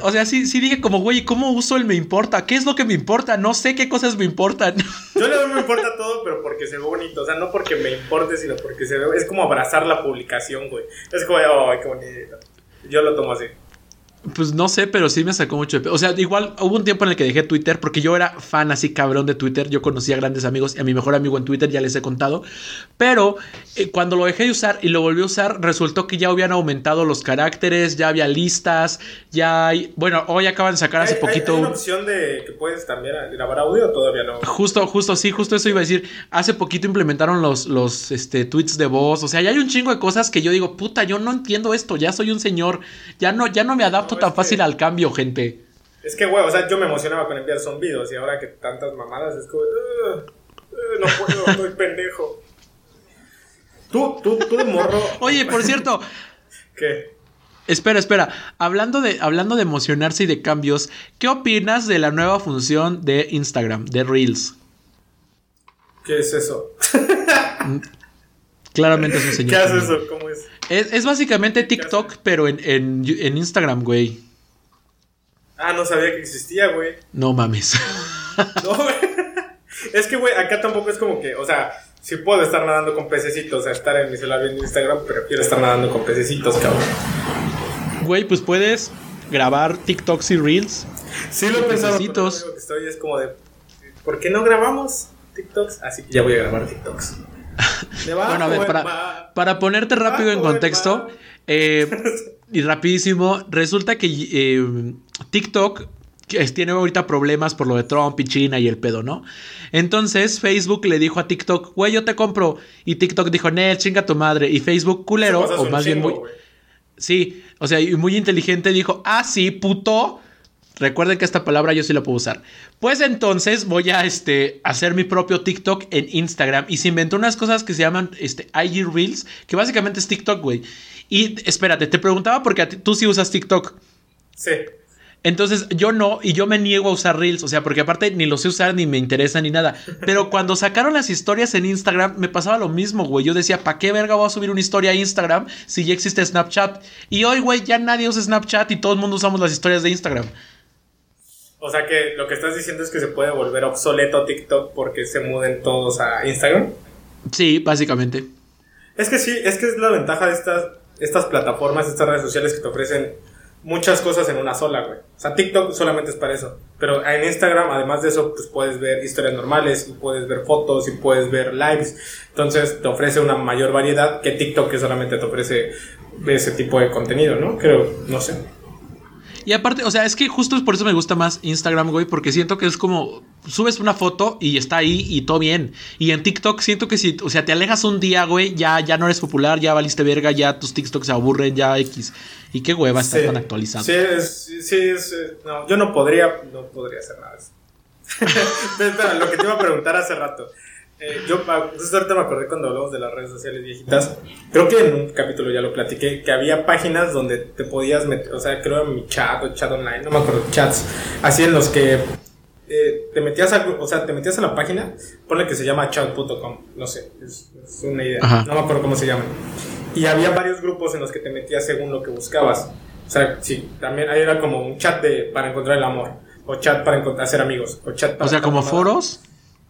S1: O sea, sí, sí dije como, güey, ¿y ¿cómo uso el me importa? ¿Qué es lo que me importa? No sé qué cosas me importan. (laughs)
S2: Yo le doy me importa todo, pero porque se ve bonito. O sea, no porque me importe, sino porque se ve. Es como abrazar la publicación, güey. Es como, ay, qué bonito. Yo lo tomo así.
S1: Pues no sé, pero sí me sacó mucho de O sea, igual hubo un tiempo en el que dejé Twitter porque yo era fan así cabrón de Twitter. Yo conocía grandes amigos y a mi mejor amigo en Twitter ya les he contado. Pero eh, cuando lo dejé de usar y lo volví a usar, resultó que ya habían aumentado los caracteres, ya había listas, ya hay. Bueno, hoy acaban de sacar hace
S2: ¿Hay,
S1: poquito.
S2: hay una
S1: un-
S2: opción de que puedes también grabar audio o todavía no?
S1: Justo, justo, sí, justo eso iba a decir. Hace poquito implementaron los, los este, tweets de voz. O sea, ya hay un chingo de cosas que yo digo, puta, yo no entiendo esto. Ya soy un señor. Ya no, ya no me adapto
S2: No,
S1: tan
S2: que-
S1: fácil al cambio, gente.
S2: Es que, güey, o sea, yo me emocionaba con enviar zombidos y ahora que tantas mamadas es como, "Ugh, ugh, no puedo, (laughs) estoy pendejo. Tú, tú, tú morro.
S1: Oye, por cierto, (laughs)
S2: ¿Qué?
S1: espera, espera. Hablando de, hablando de emocionarse y de cambios, ¿qué opinas de la nueva función de Instagram, de Reels?
S2: ¿Qué es eso?
S1: Claramente es un señor.
S2: ¿Qué hace eso? ¿Cómo es?
S1: Es, es básicamente TikTok, pero en, en, en Instagram, güey.
S2: Ah, no sabía que existía, güey.
S1: No mames. (laughs)
S2: No, güey. Es que, güey, acá tampoco es como que, o sea, si puedo estar nadando con pececitos, o sea, estar en mi celular viendo Instagram, pero prefiero estar nadando con pececitos, cabrón.
S1: Güey, pues puedes grabar TikToks y Reels.
S2: Sí lo he pensado, pero lo que estoy es como de, ¿por qué no grabamos TikToks? Así que ya voy a grabar TikToks.
S1: Bueno, a ver, para, ponerte rápido en contexto eh, (laughs) y rapidísimo, resulta que eh, TikTok tiene ahorita problemas por lo de Trump y China y el pedo, ¿no? Entonces Facebook le dijo a TikTok, güey, yo te compro. Y TikTok dijo, Nel, chinga tu madre. Y Facebook, culero, o más bien muy... Sí, o sea, y muy inteligente dijo, ah, sí, puto. Recuerden que esta palabra yo sí la puedo usar. Pues entonces voy a este, hacer mi propio TikTok en Instagram. Y se inventó unas cosas que se llaman este, IG Reels, que básicamente es TikTok, güey. Y espérate, te preguntaba porque a ti- tú sí usas TikTok.
S2: Sí.
S1: Entonces yo no, y yo me niego a usar Reels, o sea, porque aparte ni los sé usar, ni me interesa, ni nada. Pero cuando sacaron las historias en Instagram, me pasaba lo mismo, güey. Yo decía, ¿para qué verga voy a subir una historia a Instagram si ya existe Snapchat? Y hoy, güey, ya nadie usa Snapchat y todo el mundo usamos las historias de Instagram.
S2: O sea que lo que estás diciendo es que se puede volver obsoleto TikTok porque se muden todos a Instagram.
S1: Sí, básicamente.
S2: Es que sí, es que es la ventaja de estas, estas plataformas, estas redes sociales que te ofrecen muchas cosas en una sola, güey. O sea, TikTok solamente es para eso. Pero en Instagram, además de eso, pues puedes ver historias normales, y puedes ver fotos, y puedes ver lives. Entonces te ofrece una mayor variedad que TikTok que solamente te ofrece ese tipo de contenido, ¿no? Creo, no sé.
S1: Y aparte, o sea, es que justo por eso me gusta más Instagram, güey, porque siento que es como subes una foto y está ahí y todo bien. Y en TikTok siento que si, o sea, te alejas un día, güey, ya, ya no eres popular, ya valiste verga, ya tus TikToks se aburren, ya X. Y qué hueva estar
S2: Sí.
S1: tan actualizado.
S2: Sí, es, sí, sí, es, eh, no, yo no podría, no podría hacer nada de eso. (laughs) Espera, lo que te iba a preguntar hace rato. Eh, yo, ah, justo ahorita me acordé cuando hablamos de las redes sociales viejitas. Creo que en un capítulo ya lo platiqué, que había páginas donde te podías meter, o sea, creo en mi chat o chat online, no me acuerdo, chats, así en los que eh, te metías a, o sea, te metías a la página, ponle que se llama chat.com, no sé, es, es una idea,
S1: Ajá.
S2: no me acuerdo cómo se llama. Y había varios grupos en los que te metías según lo que buscabas. O sea, sí, también ahí era como un chat de, para encontrar el amor, o chat para hacer amigos, o chat para
S1: O sea, como foros.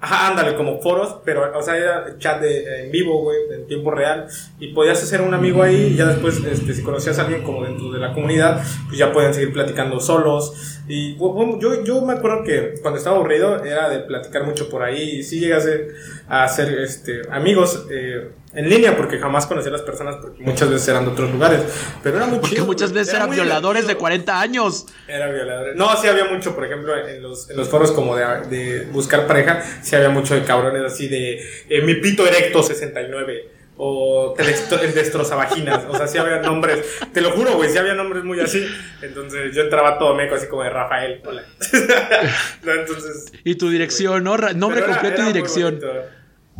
S2: Ajá, ándale, como foros, pero, o sea, era chat de, en vivo, güey, en tiempo real, y podías hacer un amigo ahí, y ya después, este, si conocías a alguien como dentro de la comunidad, pues ya pueden seguir platicando solos, y bueno, yo, yo me acuerdo que cuando estaba aburrido era de platicar mucho por ahí, y sí hacer, a hacer este, amigos eh, en línea, porque jamás conocí a las personas, porque muchas veces eran de otros lugares, pero era muy
S1: Porque
S2: chido,
S1: muchas veces
S2: era
S1: eran violadores de
S2: divertido.
S1: 40 años.
S2: Era violador. No, sí había mucho, por ejemplo, en los, en los foros como de, de buscar pareja, sí había mucho de cabrones así de eh, mi pito erecto 69 o te el. (laughs) O sea, sí había nombres, te lo juro, güey, sí había nombres muy así. Entonces yo entraba todo meco así como de Rafael. Hola. (laughs) No, Entonces.
S1: Y tu dirección, ¿no? Nombre
S2: pero
S1: completo
S2: era
S1: y dirección.
S2: bonito.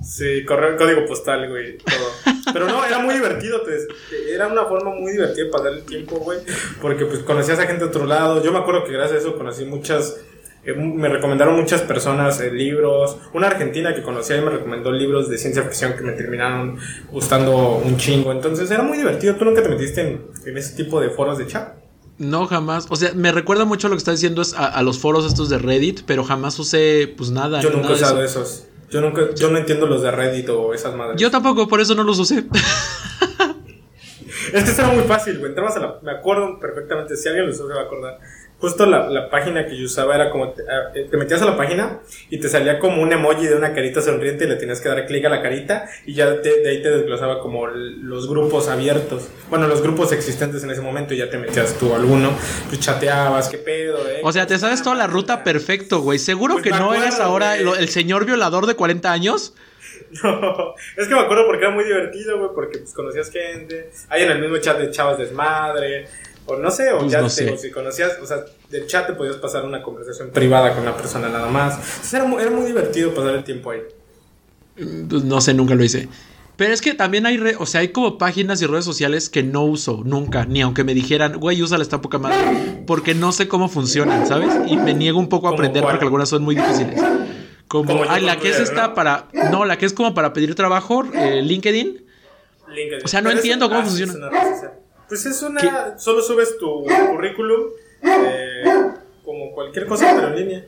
S2: Sí, correo, código postal, güey, todo. Pero no, era muy divertido, pues, era una forma muy divertida de pasar el tiempo, güey, porque pues conocías a gente de otro lado. Yo me acuerdo que gracias a eso conocí muchas Eh, me recomendaron muchas personas eh, libros. Una argentina que conocía y me recomendó libros de ciencia ficción que me terminaron gustando un chingo. Entonces era muy divertido. ¿Tú nunca te metiste en, ese tipo de foros de chat?
S1: No, jamás. O sea, me recuerda mucho lo que está diciendo es a, los foros estos de Reddit, pero jamás usé pues nada.
S2: Yo nunca he usado esos. Yo nunca, yo no entiendo los de Reddit o esas madres.
S1: Yo tampoco, por eso no los usé. (laughs)
S2: es que era muy fácil, güey. Entrabas a la. Me acuerdo perfectamente. Si alguien lo usó, se va a acordar justo la, la, página que yo usaba era como, te, ah, eh, te, metías a la página y te salía como un emoji de una carita sonriente y le tenías que dar clic a la carita y ya de ahí te desglosaba como los grupos abiertos, bueno, los grupos existentes en ese momento y ya te metías tú alguno, pues chateabas, qué pedo, eh.
S1: O sea, te sabes toda la ruta perfecto, güey. ¿Seguro pues que no eres ahora el señor violador de 40 años?
S2: No, (laughs) es que me acuerdo porque era muy divertido, güey, porque pues conocías gente, hay en el mismo chat de chavas desmadre, o no sé, o pues ya si conocías, o sea, del chat te podías pasar una conversación privada con una persona nada más. Entonces era muy, era muy divertido pasar el tiempo ahí.
S1: Mm, pues no sé, nunca lo hice. Pero es que también hay, o sea, hay como páginas y redes sociales que no uso nunca, ni aunque me dijeran, güey, úsala esta poca madre, porque no sé cómo funcionan, ¿sabes? Y me niego un poco a aprender porque algunas son muy difíciles. Como, ay, la que es esta para, no, la que es como para pedir trabajo, eh, LinkedIn. LinkedIn. O sea, no entiendo cómo funciona.
S2: Pues es una. Solo subes tu currículum eh, como cualquier cosa, pero en línea.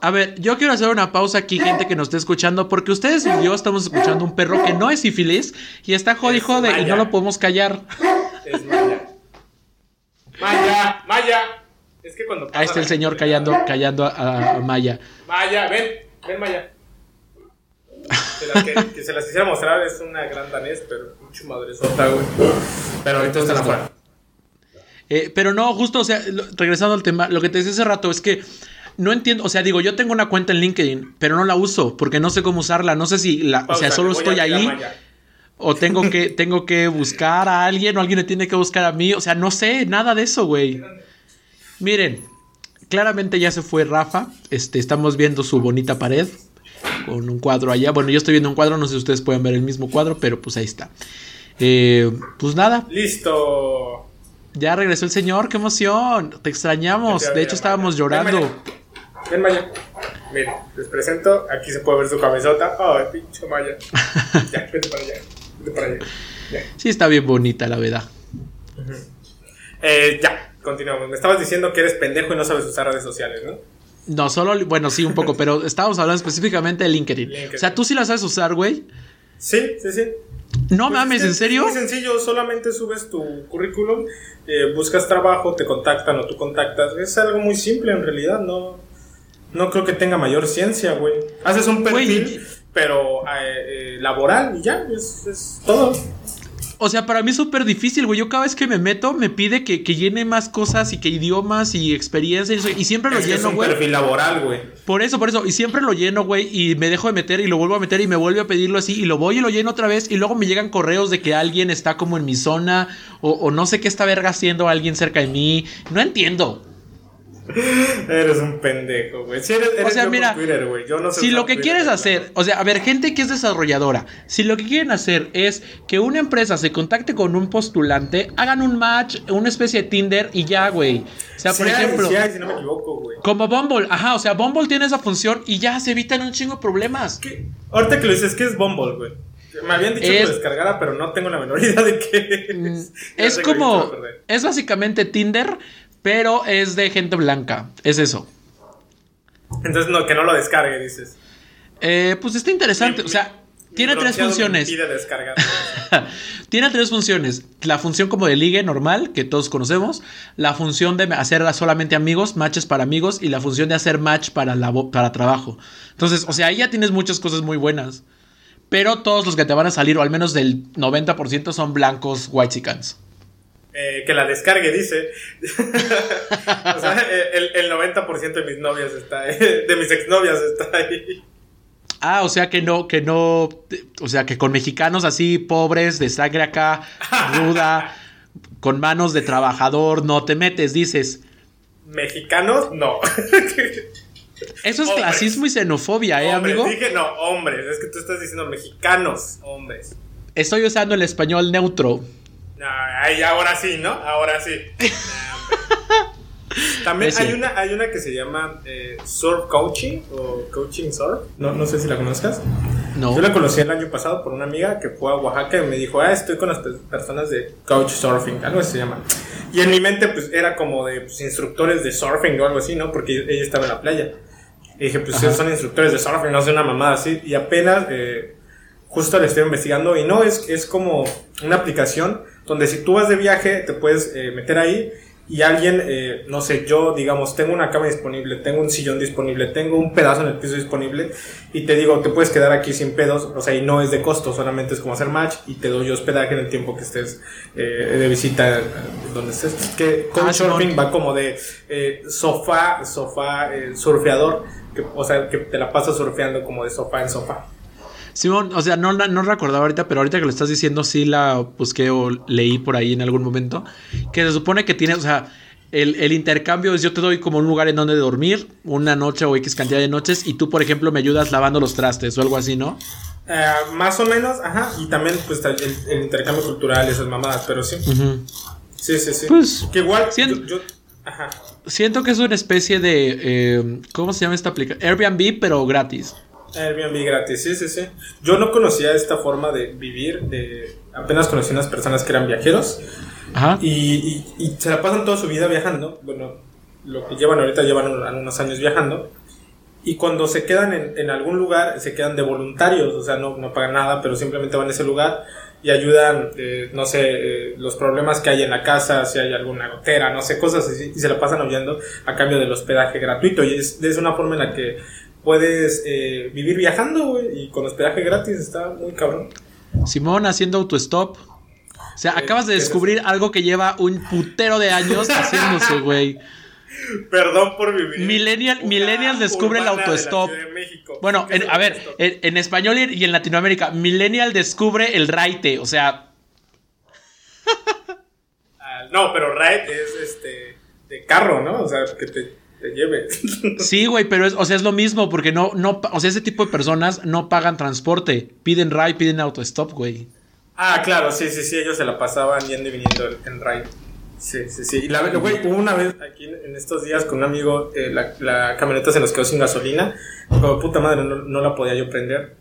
S1: A ver, yo quiero hacer una pausa aquí, gente que nos esté escuchando, porque ustedes y yo estamos escuchando un perro que no es sífilis y está jode jode y no lo podemos callar. Es
S2: Maya. Maya, Maya. Es que cuando.
S1: Ahí está el señor callando, callando a, Maya.
S2: Maya, ven, ven, Maya. (laughs) que, se las quisiera mostrar es una gran danés, pero mucho madresota, güey. Pero ahorita están afuera.
S1: Eh, pero no, justo, o sea, regresando al tema, lo que te decía hace rato es que no entiendo, o sea, digo, yo tengo una cuenta en LinkedIn, pero no la uso porque no sé cómo usarla, no sé si la, o sea, solo estoy ahí o tengo que (laughs) tengo que buscar a alguien o alguien me tiene que buscar a mí, o sea, no sé nada de eso, güey. Miren, claramente ya se fue Rafa, este estamos viendo su bonita pared con un cuadro allá. Bueno, yo estoy viendo un cuadro, no sé si ustedes pueden ver el mismo cuadro, pero pues ahí está. Eh, pues nada.
S2: Listo.
S1: Ya regresó el señor, qué emoción. Te extrañamos. de hecho, estábamos llorando.
S2: Ven, Maya. Miren, les presento. Aquí se puede ver su cabezota. Ay, pinche Maya. (laughs) ya, vete para allá. Vete para allá.
S1: Sí, está bien bonita, la verdad.
S2: eh, ya, continuamos. Me estabas diciendo que eres pendejo y no sabes usar redes sociales, ¿no?
S1: No, solo, bueno, sí, un poco, pero (laughs) estábamos hablando específicamente de LinkedIn. O sea, tú sí la sabes usar, güey.
S2: Sí, sí, sí.
S1: No pues mames, ¿en serio?
S2: Es muy sencillo, solamente subes tu currículum, eh, buscas trabajo, te contactan o tú contactas. Es algo muy simple en realidad, no, no creo que tenga mayor ciencia, güey. Haces un perfil, pero eh, eh, laboral y ya, es, es todo.
S1: O sea, para mí es súper difícil, güey. Yo cada vez que me meto me pide que, llene más cosas y que idiomas y experiencias y, siempre lo lleno, güey.
S2: Es un perfil laboral, güey.
S1: Por eso, por eso. Y siempre lo lleno, güey. Y me dejo de meter y lo vuelvo a meter y me vuelve a pedirlo así. Y lo voy y lo lleno otra vez. Y luego me llegan correos de que alguien está como en mi zona o, o no sé qué está verga haciendo alguien cerca de mí. No entiendo. (laughs)
S2: Eres un pendejo, güey. Si eres,
S1: o sea, mira, Yo no sé si lo que quieres hacer, o sea, a ver, gente que es desarrolladora, si lo que quieren hacer es que una empresa se contacte con un postulante, hagan un match, una especie de Tinder y ya, güey. O sea, por ejemplo,
S2: si no me equivoco, güey.
S1: Como Bumble, ajá, o sea, Bumble tiene esa función y ya se evitan un chingo de problemas.
S2: ¿Qué? Ahorita que lo dices, ¿qué es Bumble, güey? Me habían dicho que lo descargara, pero no tengo la menor (laughs) idea de qué
S1: es. Mm, es como. Es básicamente Tinder, pero es de gente blanca. Es eso.
S2: Entonces, no, que no lo descargue, dices.
S1: Eh, pues está interesante. o sea, tiene tres funciones. (laughs) tiene tres funciones. La función como de ligue normal, que todos conocemos. La función de hacer solamente amigos, matches para amigos. Y la función de hacer match para, la, para trabajo. Entonces, o sea, ahí ya tienes muchas cosas muy buenas. Pero todos los que te van a salir, o al menos del 90%, son blancos white chickens.
S2: Eh, que la descargue, dice. (laughs) o sea, el, el 90% de mis novias está ahí, de mis exnovias está ahí.
S1: Ah, o sea que no, que no, o sea que con mexicanos así pobres, de sangre acá, (laughs) ruda, con manos de trabajador, no te metes, dices.
S2: Mexicanos, no. (laughs)
S1: Eso es clasismo y xenofobia, ¿eh, amigo?
S2: Dije no, hombres, es que tú estás diciendo mexicanos, hombres.
S1: Estoy usando el español neutro.
S2: No, ahí ahora sí, ¿no? Ahora sí. (laughs) También hay una, hay una que se llama eh, Surf Coaching o Coaching Surf. No, no sé si la conozcas.
S1: No.
S2: Yo la conocí el año pasado por una amiga que fue a Oaxaca y me dijo, ah, estoy con las pe- personas de Coach Surfing, algo así se llama. Y en mi mente, pues, era como de pues, instructores de surfing o algo así, ¿no? Porque ella estaba en la playa. Y dije, pues, esos son instructores de surfing, no sé, una mamada así. Y apenas, eh, justo le estoy investigando, y no, es, es como una aplicación donde si tú vas de viaje, te puedes eh, meter ahí y alguien, eh, no sé, yo, digamos, tengo una cama disponible, tengo un sillón disponible, tengo un pedazo en el piso disponible y te digo, te puedes quedar aquí sin pedos, o sea, y no es de costo, solamente es como hacer match y te doy hospedaje en el tiempo que estés eh, de visita eh, donde estés. Que
S1: Ah,
S2: Couchsurfing
S1: Simón.
S2: va como de eh, sofá, sofá, eh, surfeador, que, o sea, que te la pasas surfeando como de sofá en sofá.
S1: Simón, o sea, no, no recordaba ahorita, pero ahorita que lo estás diciendo, sí la busqué o leí por ahí en algún momento. Que se supone que tiene, o sea, el, el intercambio es yo te doy como un lugar en donde dormir, una noche o X cantidad de noches, y tú, por ejemplo, me ayudas lavando los trastes o algo así, ¿no?
S2: Eh, más o menos, ajá, y también pues el, el intercambio cultural, esas mamadas, pero sí.
S1: Ujú.
S2: Sí, sí, sí.
S1: Pues,
S2: que igual,
S1: sien-
S2: yo, yo- ajá.
S1: Siento que es una especie de. eh, ¿Cómo se llama esta aplicación? Airbnb, pero gratis.
S2: Airbnb gratis, sí, sí, sí. Yo no conocía esta forma de vivir, de, apenas conocí unas personas que eran viajeros
S1: Ajá.
S2: y, y- y se la pasan toda su vida viajando. Bueno, lo que llevan ahorita llevan un- unos años viajando. Y cuando se quedan en, en algún lugar, se quedan de voluntarios, o sea, no, no pagan nada, pero simplemente van a ese lugar y ayudan, eh, no sé, eh, los problemas que hay en la casa, si hay alguna gotera, no sé, cosas así, y se la pasan oyendo a cambio del hospedaje gratuito. Y es, es una forma en la que puedes eh, vivir viajando, güey, y con hospedaje gratis está muy cabrón.
S1: Simón haciendo autostop. O sea,
S2: Eh,
S1: acabas de
S2: ¿qué es
S1: descubrir algo que lleva un putero de años haciéndose, (laughs) güey.
S2: Perdón por vivir.
S1: Millennial- millennials descubre el autostop.
S2: De.
S1: Bueno,
S2: ¿Qué es
S1: en-
S2: el
S1: a ver, en, en español y en Latinoamérica, Millennial descubre el raite. O sea,
S2: Ah, no, pero ride es este de carro, ¿no? O sea, que te, te lleve.
S1: sí, güey, pero es, o sea, es lo mismo porque no, no, o sea, ese tipo de personas no pagan transporte. Piden ride, piden autostop, güey.
S2: ah, claro, sí, sí, sí, ellos se la pasaban yendo y viniendo en- ride. Sí, sí, sí. Y la güey, hubo una vez aquí en, en estos días con un amigo, eh, la, la camioneta se nos quedó sin gasolina. Como puta madre, no, no la podía yo prender.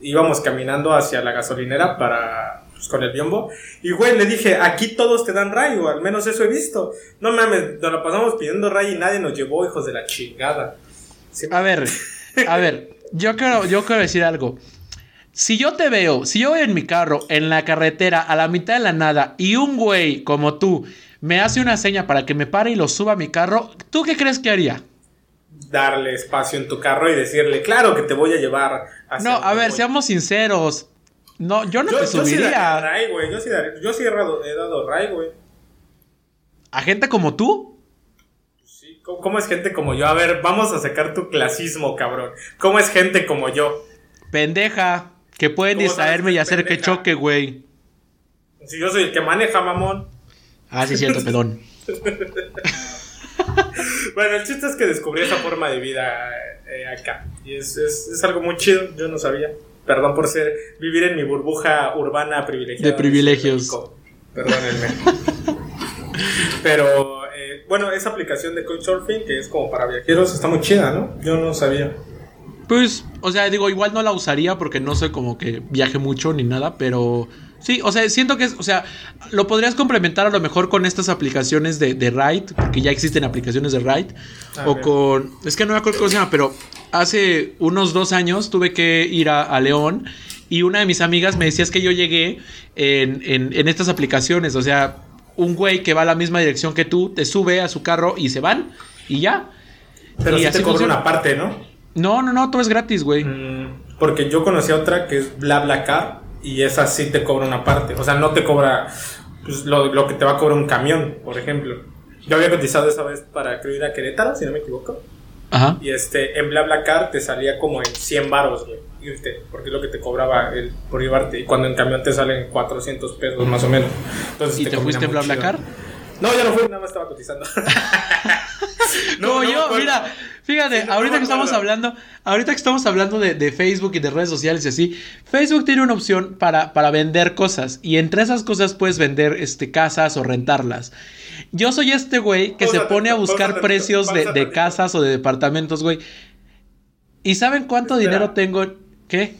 S2: Íbamos caminando hacia la gasolinera para. Pues, con el biombo. Y güey, le dije, aquí todos te dan ray, o al menos eso he visto. No mames, nos la pasamos pidiendo ray y nadie nos llevó, hijos de la chingada. Sí,
S1: A ver, a ver, yo quiero, yo quiero decir algo. Si yo te veo, si yo voy en mi carro, en la carretera, a la mitad de la nada, y un güey como tú me hace una seña para que me pare y lo suba a mi carro, ¿tú qué crees que haría?
S2: darle espacio en tu carro y decirle, claro que te voy a llevar hacia
S1: No, a ver,
S2: voy".
S1: seamos sinceros. No, yo no
S2: yo,
S1: te
S2: yo sí daría
S1: subiría
S2: ray, güey. Yo sí, daría- yo sí he dado, he dado ray, güey.
S1: a gente como tú.
S2: Sí, ¿Cómo, cómo es gente como yo? A ver, vamos a sacar tu clasismo, cabrón. ¿Cómo es gente como yo?
S1: Pendeja, que pueden
S2: ¿Cómo
S1: distraerme y hacer que choque, güey.
S2: Si yo soy el que maneja, mamón.
S1: Ah, sí, cierto, perdón. (laughs)
S2: Bueno, el chiste es que descubrí esa forma de vida eh, acá. Y es, es, es algo muy chido, yo no sabía. Perdón por ser, vivir en mi burbuja urbana privilegiada.
S1: De privilegios.
S2: Perdónenme. (laughs) Pero, eh, bueno, esa aplicación de Couchsurfing, que es como para viajeros, está muy chida, ¿no? Yo no sabía.
S1: Pues, o sea, digo, igual no la usaría porque no soy como que viaje mucho ni nada, pero sí, o sea, siento que es, o sea, lo podrías complementar a lo mejor con estas aplicaciones de, de Ride, porque ya existen aplicaciones de Ride,
S2: Ah,
S1: o con, es que no me acuerdo cómo se llama, pero hace unos dos años tuve que ir a, a León y una de mis amigas me decía es que yo llegué en, en, en estas aplicaciones, o sea, un güey que va a la misma dirección que tú, te sube a su carro y se van y ya.
S2: Pero
S1: Y
S2: sí
S1: así
S2: te cobra una parte, ¿no?
S1: No, no, no, todo es gratis, güey.
S2: Mm, porque yo conocí a otra que es BlaBlaCar y esa sí te cobra una parte. O sea, no te cobra pues, lo, lo que te va a cobrar un camión, por ejemplo. Yo había cotizado esa vez para creo ir a Querétaro, si no me equivoco.
S1: Ajá.
S2: Y este, en BlaBlaCar te salía como en 100 baros, güey, irte, porque es lo que te cobraba el, por llevarte. Y cuando en camión te salen 400 pesos más o menos. Entonces
S1: ¿Y te, fuiste en BlaBlaCar?
S2: chido. No, ya no fui, nada más estaba cotizando. (laughs)
S1: No, yo, mira, fíjate,
S2: Sí, no, no
S1: ahorita que estamos hablando, ahorita que estamos hablando de, de Facebook y de redes sociales y así, Facebook tiene una opción para, para vender cosas y entre esas cosas puedes vender este, casas o rentarlas. Yo soy este güey que se pone a buscar precios de, de casas o de departamentos, güey. ¿Y saben cuánto
S2: Espera.
S1: dinero tengo? ¿Qué?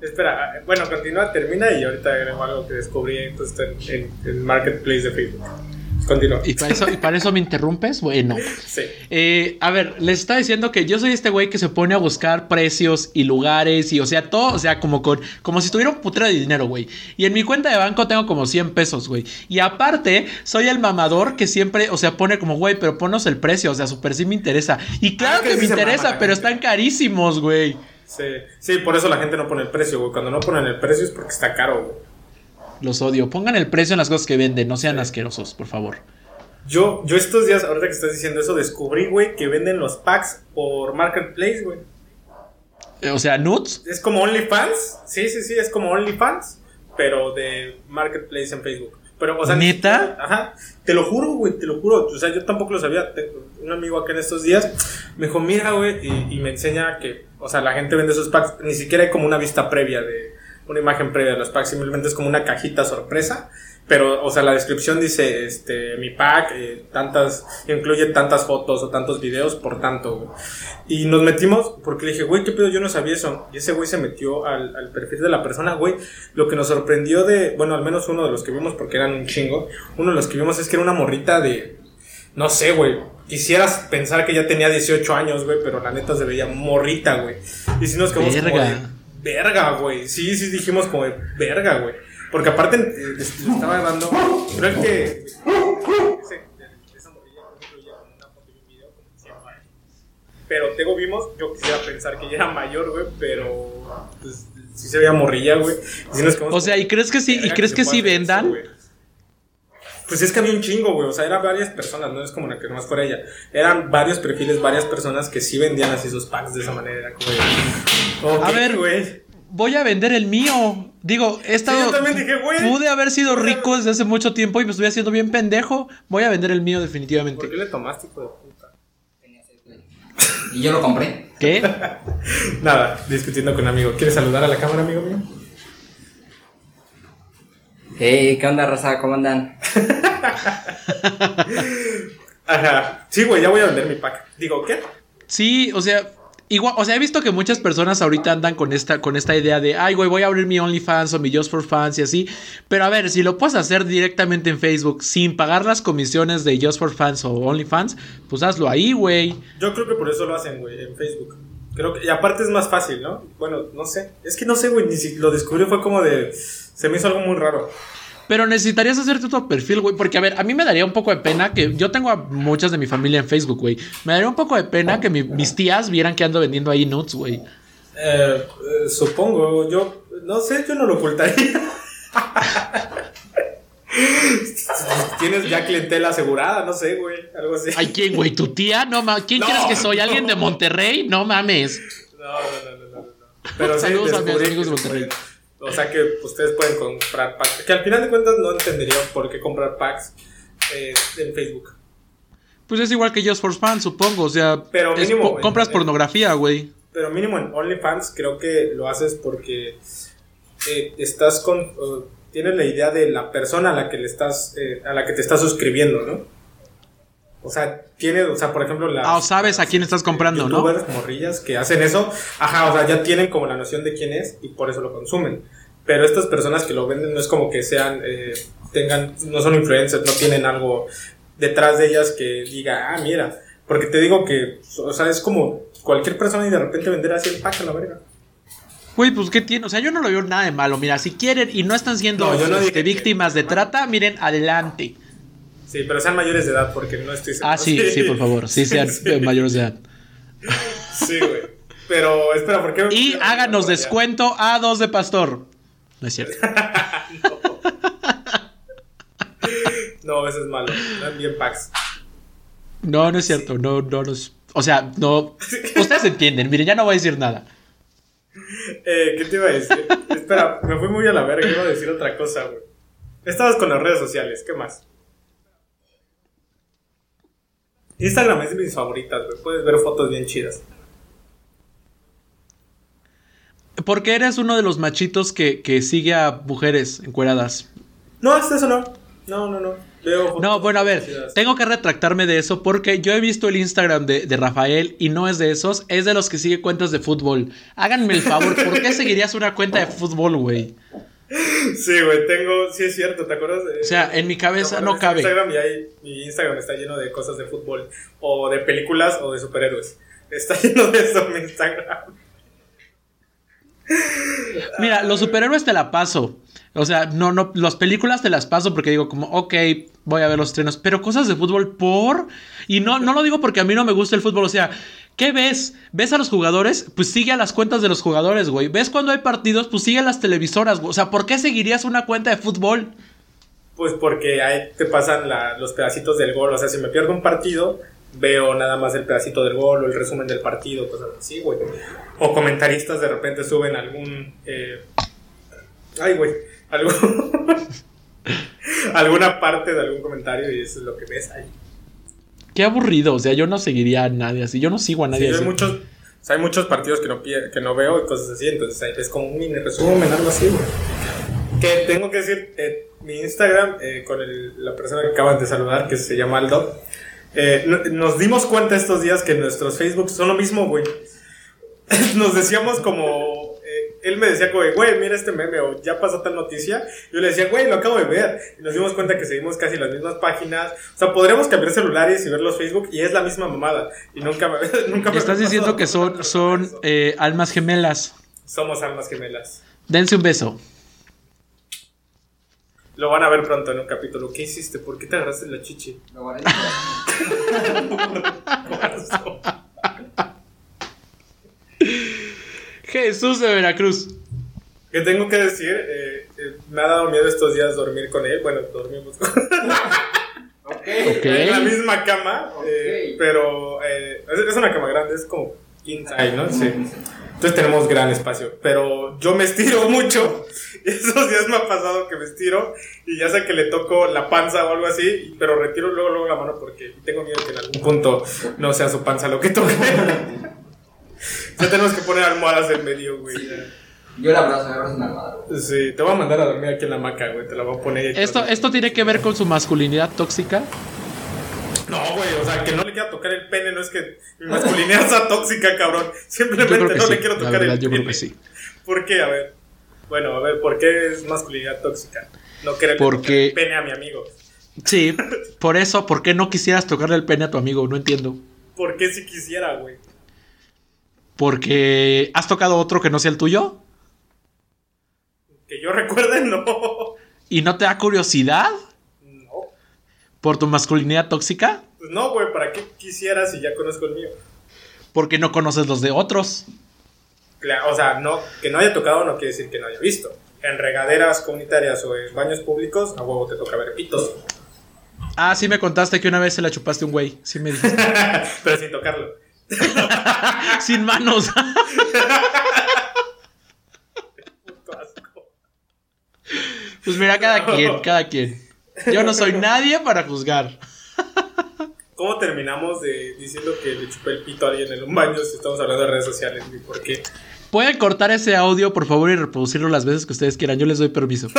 S2: Espera, bueno, continúa, termina y ahorita agrego algo que descubrí entonces, en, en el marketplace de Facebook. Continúa.
S1: ¿Y para eso, y para eso me interrumpes? Bueno.
S2: Sí.
S1: Eh, a ver, les estaba diciendo que yo soy este güey que se pone a buscar precios y lugares y, o sea, todo, o sea, como con, como si tuviera un putero de dinero, güey. Y en mi cuenta de banco tengo como 100 pesos, güey. Y aparte, soy el mamador que siempre, o sea, pone como, güey, pero ponos el precio, o sea, súper sí me interesa. Y claro
S2: Ah, que
S1: que,
S2: sí
S1: me
S2: mama
S1: interesa, pero están carísimos, güey.
S2: Sí, sí, por eso la gente no pone el precio, güey. Cuando no ponen el precio es porque está caro, güey.
S1: Los odio. Pongan el precio en las cosas que venden, no sean
S2: Sí.
S1: asquerosos, por favor.
S2: Yo, yo estos días, ahorita que estás diciendo eso, descubrí, güey, que venden los packs por Marketplace, güey.
S1: Eh, O sea, nudes.
S2: Es como OnlyFans. Sí, sí, sí, es como OnlyFans, pero de Marketplace en Facebook. Pero, o sea,
S1: ¿Neta?
S2: Ajá. Te lo juro, güey, te lo juro. O sea, yo tampoco lo sabía. Un amigo acá en estos días me dijo, mira, güey, y, y me enseña que, o sea, la gente vende sus packs. Ni siquiera hay como una vista previa de, una imagen previa de los packs. Simplemente es como una cajita sorpresa. Pero, o sea, la descripción dice, este, mi pack, eh, tantas, incluye tantas fotos o tantos videos, por tanto, güey. Y nos metimos, porque le dije, güey, ¿qué pedo? Yo no sabía eso. Y ese güey se metió al, al perfil de la persona, güey. Lo que nos sorprendió de, bueno, al menos uno de los que vimos, porque eran un chingo, uno de los que vimos es que era una morrita de, no sé, güey. Quisieras pensar que ya tenía 18 años, güey, pero la neta se veía morrita, güey. Y si nos quedamos como de, verga, güey. Sí, sí, dijimos como de, verga, güey. Porque aparte eh, estaba dando, creo que, esa morrilla, con una foto y un video, como decía. Pero Tego vimos, yo quisiera pensar que ya era mayor, güey, pero pues sí se veía morrilla, güey.
S1: O sea, ¿y crees que sí, y
S2: "Verga,
S1: crees que sí
S2: eso,
S1: vendan?
S2: güey". Pues es que había un chingo, güey. O sea, eran varias personas, no es como la que nomás fuera ella. Eran varios perfiles, varias personas que sí vendían así sus packs de esa manera. Era como de,
S1: A
S2: "Ok,
S1: ver,
S2: güey.
S1: Voy a vender el mío. Digo, he estado.
S2: yo también dije, güey.
S1: Pude haber sido rico desde hace mucho tiempo y me estoy haciendo bien pendejo. Voy a vender el mío, definitivamente.
S2: ¿Por qué le tomaste, hijo de puta?
S3: Y yo lo compré.
S1: ¿Qué? (laughs)
S2: Nada, discutiendo con un amigo. ¿Quieres saludar a la cámara, amigo mío?
S3: Hey, ¿qué onda, raza? ¿Cómo andan? (laughs)
S2: Ajá. Sí, güey, ya voy a vender mi pack. Digo, ¿qué?
S1: Sí, o sea, igual, o sea, he visto que muchas personas ahorita andan con esta, con esta idea de, ay, güey, voy a abrir mi OnlyFans o mi Just for Fans y así. Pero a ver, si lo puedes hacer directamente en Facebook sin pagar las comisiones de Just for Fans o OnlyFans, pues hazlo ahí, güey.
S2: Yo creo que por eso lo hacen, güey, en Facebook. Creo que, y aparte es más fácil, ¿no? Bueno, no sé. Es que no sé, güey, ni si lo descubrí fue como de... Se me hizo algo muy raro.
S1: Pero necesitarías hacerte tu perfil, güey. Porque, a ver, a mí me daría un poco de pena que. Yo tengo a muchas de mi familia en Facebook, güey. Me daría un poco de pena que mi- mis tías vieran que ando vendiendo ahí nudes, güey.
S2: Eh, eh, supongo, yo... No sé, yo no lo ocultaría. (laughs) Tienes ya clientela asegurada, no sé, güey. Algo así.
S1: Ay, ¿quién, güey? ¿Tu tía? No mames. ¿Quién
S2: No,
S1: crees que soy?
S2: no.
S1: ¿Alguien de Monterrey? No mames.
S2: No, no, no, no, no, no. Pero sí,
S1: Saludos a mis amigos de Monterrey.
S2: puede. O sea que ustedes pueden comprar packs. Que al final de cuentas no entendería por qué comprar packs eh, en Facebook.
S1: Pues es igual que Just for Fans, supongo. O sea,
S2: Pero
S1: es
S2: mínimo,
S1: po- compras
S2: en-
S1: pornografía, güey.
S2: Pero mínimo en OnlyFans creo que lo haces porque eh, estás con... tienes la idea de la persona a la que le estás... eh, a la que te estás suscribiendo, ¿no? O sea, tiene... O sea, por ejemplo... Las,
S1: Ah, o sabes a quién estás comprando, ¿no?
S2: youtubers, morrillas que hacen eso, ajá, o sea, ya tienen como la noción de quién es y por eso lo consumen. Pero estas personas que lo venden no es como que sean, eh, tengan, no son influencers, no tienen algo detrás de ellas que diga, ah, mira, porque te digo que, o sea, es como cualquier persona y de repente vender así el pack a la verga.
S1: Güey, pues ¿qué tiene? O sea, yo no lo veo nada de malo. Mira, si quieren y no están siendo
S2: No, yo no
S1: este,
S2: que-
S1: víctimas de trata, miren, adelante.
S2: Sí, pero sean mayores de edad porque no estoy seguro.
S1: Ah, sí, sí, por favor. Sí, (laughs) sean
S2: Sí.
S1: mayores de edad.
S2: Sí, güey. Pero, espera, ¿por qué?
S1: Y háganos descuento a dos de pastor. No es cierto. (laughs)
S2: No, eso es malo. Dan bien packs.
S1: No, no es cierto. No, no, no es- O sea, no. Ustedes entienden. Miren, ya no voy a decir nada.
S2: Eh, ¿qué te iba a decir? Espera, me fui muy a la verga, iba a decir otra cosa, güey. Estabas con las redes sociales, ¿qué más? Instagram es de mis favoritas, güey. Puedes ver fotos bien chidas.
S1: Porque eres uno de los machitos que, que sigue a mujeres encueradas.
S2: No, hasta eso no. No, no, no.
S1: No, bueno, a ver, tengo que retractarme de eso porque yo he visto el Instagram de, de Rafael y no es de esos, es de los que sigue cuentas de fútbol. Háganme el favor, ¿por qué seguirías una cuenta de fútbol, güey?
S2: Sí, güey, tengo. Sí, es cierto, ¿te acuerdas? de-
S1: O sea, en mi cabeza
S2: ¿te
S1: no
S2: de
S1: cabe.
S2: Instagram y ahí, mi Instagram está lleno de cosas de fútbol, o de películas, o de superhéroes. Está (laughs) lleno de eso mi Instagram.
S1: Mira, los superhéroes te la paso. O sea, no, no, las películas te las paso porque digo como, ok, voy a ver los estrenos. Pero cosas de fútbol por... Y no, no lo digo porque a mí no me gusta el fútbol. O sea, ¿qué ves? ¿Ves a los jugadores? Pues sigue a las cuentas de los jugadores, güey. ¿Ves cuando hay partidos? Pues sigue a las televisoras, güey. O sea, ¿por qué seguirías una cuenta de fútbol?
S2: Pues porque ahí te pasan los pedacitos del gol. O sea, si me pierdo un partido, veo nada más el pedacito del gol o el resumen del partido, cosas así, güey. O comentaristas de repente suben algún. eh, Ay, güey. Algún... (laughs) alguna parte de algún comentario y eso es lo que ves ahí.
S1: Qué aburrido. O sea, yo no seguiría a nadie así. Yo no sigo a
S2: Sí,
S1: nadie
S2: hay
S1: así.
S2: muchos. o sea, hay muchos partidos que no, que no veo y cosas así, entonces ahí es como un mini resumen, algo así, güey. Que tengo que decir, eh, mi Instagram, eh, con el- la persona que acaban de saludar, que se llama Aldo, eh, no- nos dimos cuenta estos días que nuestros Facebook son lo mismo, güey. (laughs) Nos decíamos como. eh, él me decía, como, güey, mira este meme, o ya pasó tal noticia. Yo le decía, güey, lo acabo de ver. Y nos dimos cuenta que seguimos casi las mismas páginas. O sea, podríamos cambiar celulares y ver los Facebook, y es la misma mamada. Y nunca me. (laughs) Nunca me
S1: Estás diciendo que son, son eh, almas gemelas.
S2: Somos almas gemelas.
S1: Dense un beso.
S2: Lo van a ver pronto en un capítulo. ¿Qué hiciste? ¿Por qué te agarraste la chichi?
S3: Lo guardé. (laughs)
S1: Jesús de Veracruz.
S2: ¿Qué tengo que decir? Eh, eh, me ha dado miedo estos días dormir con él. Bueno, dormimos con
S3: Ok.
S1: Ok.
S2: en la misma cama. eh,
S3: Ok.
S2: pero eh, es, es una cama grande, es como king size, ¿no? Sí. Entonces tenemos gran espacio. Pero yo me estiro (laughs) mucho. Y esos días me ha pasado que me estiro y ya sé que le toco la panza o algo así, pero retiro luego, luego la mano porque tengo miedo que en algún punto no sea su panza lo que toque. (laughs) ya tenemos que poner almohadas en medio, güey. ya.
S3: Yo la abrazo, me abrazo una almohada. güey.
S2: Sí, te voy a mandar a dormir aquí en la hamaca, güey. Te la voy a poner.
S1: Esto, esto tiene que ver con su masculinidad tóxica.
S2: No, güey, o sea, que no le quiera tocar el pene no es que mi masculinidad sea tóxica, cabrón. Simplemente no
S1: sí.
S2: le quiero tocar
S1: verdad,
S2: el
S1: yo
S2: pene.
S1: creo que sí.
S2: ¿Por qué? A ver. Bueno, a ver, ¿por qué es masculinidad tóxica? No querer
S1: Porque-
S2: tocar el pene a mi amigo.
S1: Sí, (laughs) por eso, ¿por qué no quisieras tocarle el pene a tu amigo? No entiendo.
S2: ¿Por qué si quisiera, güey?
S1: Porque has tocado otro que no sea el tuyo
S2: Que yo recuerde, (laughs) no.
S1: y no te da curiosidad. Por tu masculinidad tóxica,
S2: Pues no, güey, ¿para qué quisiera si ya conozco el mío?
S1: porque no conoces los de otros.
S2: O sea, no, que no haya tocado no quiere decir que no haya visto. En regaderas comunitarias o en baños públicos, a huevo te toca ver pitos.
S1: Ah, sí me contaste que una vez se la chupaste un güey. Sí me dijiste. (laughs)
S2: Pero sin tocarlo. (laughs)
S1: Sin manos.
S2: Puto (laughs) asco.
S1: Pues mira, cada quien, cada quien. Yo no soy nadie para juzgar.
S2: ¿Cómo terminamos de diciendo que le chupé el pito a alguien en un baño si estamos hablando de redes sociales? ¿Por qué?
S1: Pueden cortar ese audio, por favor, y reproducirlo las veces que ustedes quieran. Yo les doy permiso. (laughs)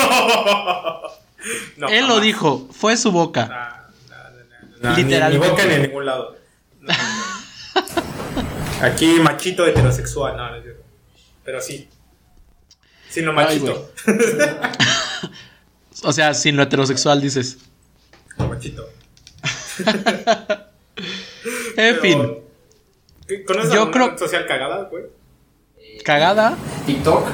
S2: No,
S1: Él lo dijo, fue su boca.
S2: No, no, no, no,
S1: Literalmente.
S2: Ni, ni boca ni en ningún lado. No, no, no. (laughs) Aquí machito heterosexual, no, no. Pero sí. Sí, no
S1: Ay,
S2: machito. (laughs)
S1: O sea, sin lo heterosexual dices.
S2: No machito. (laughs)
S1: En
S2: Pero,
S1: fin,
S2: ¿qué- ¿Conoces
S1: Yo creo-
S2: red social cagada, güey?
S1: cagada.
S3: TikTok.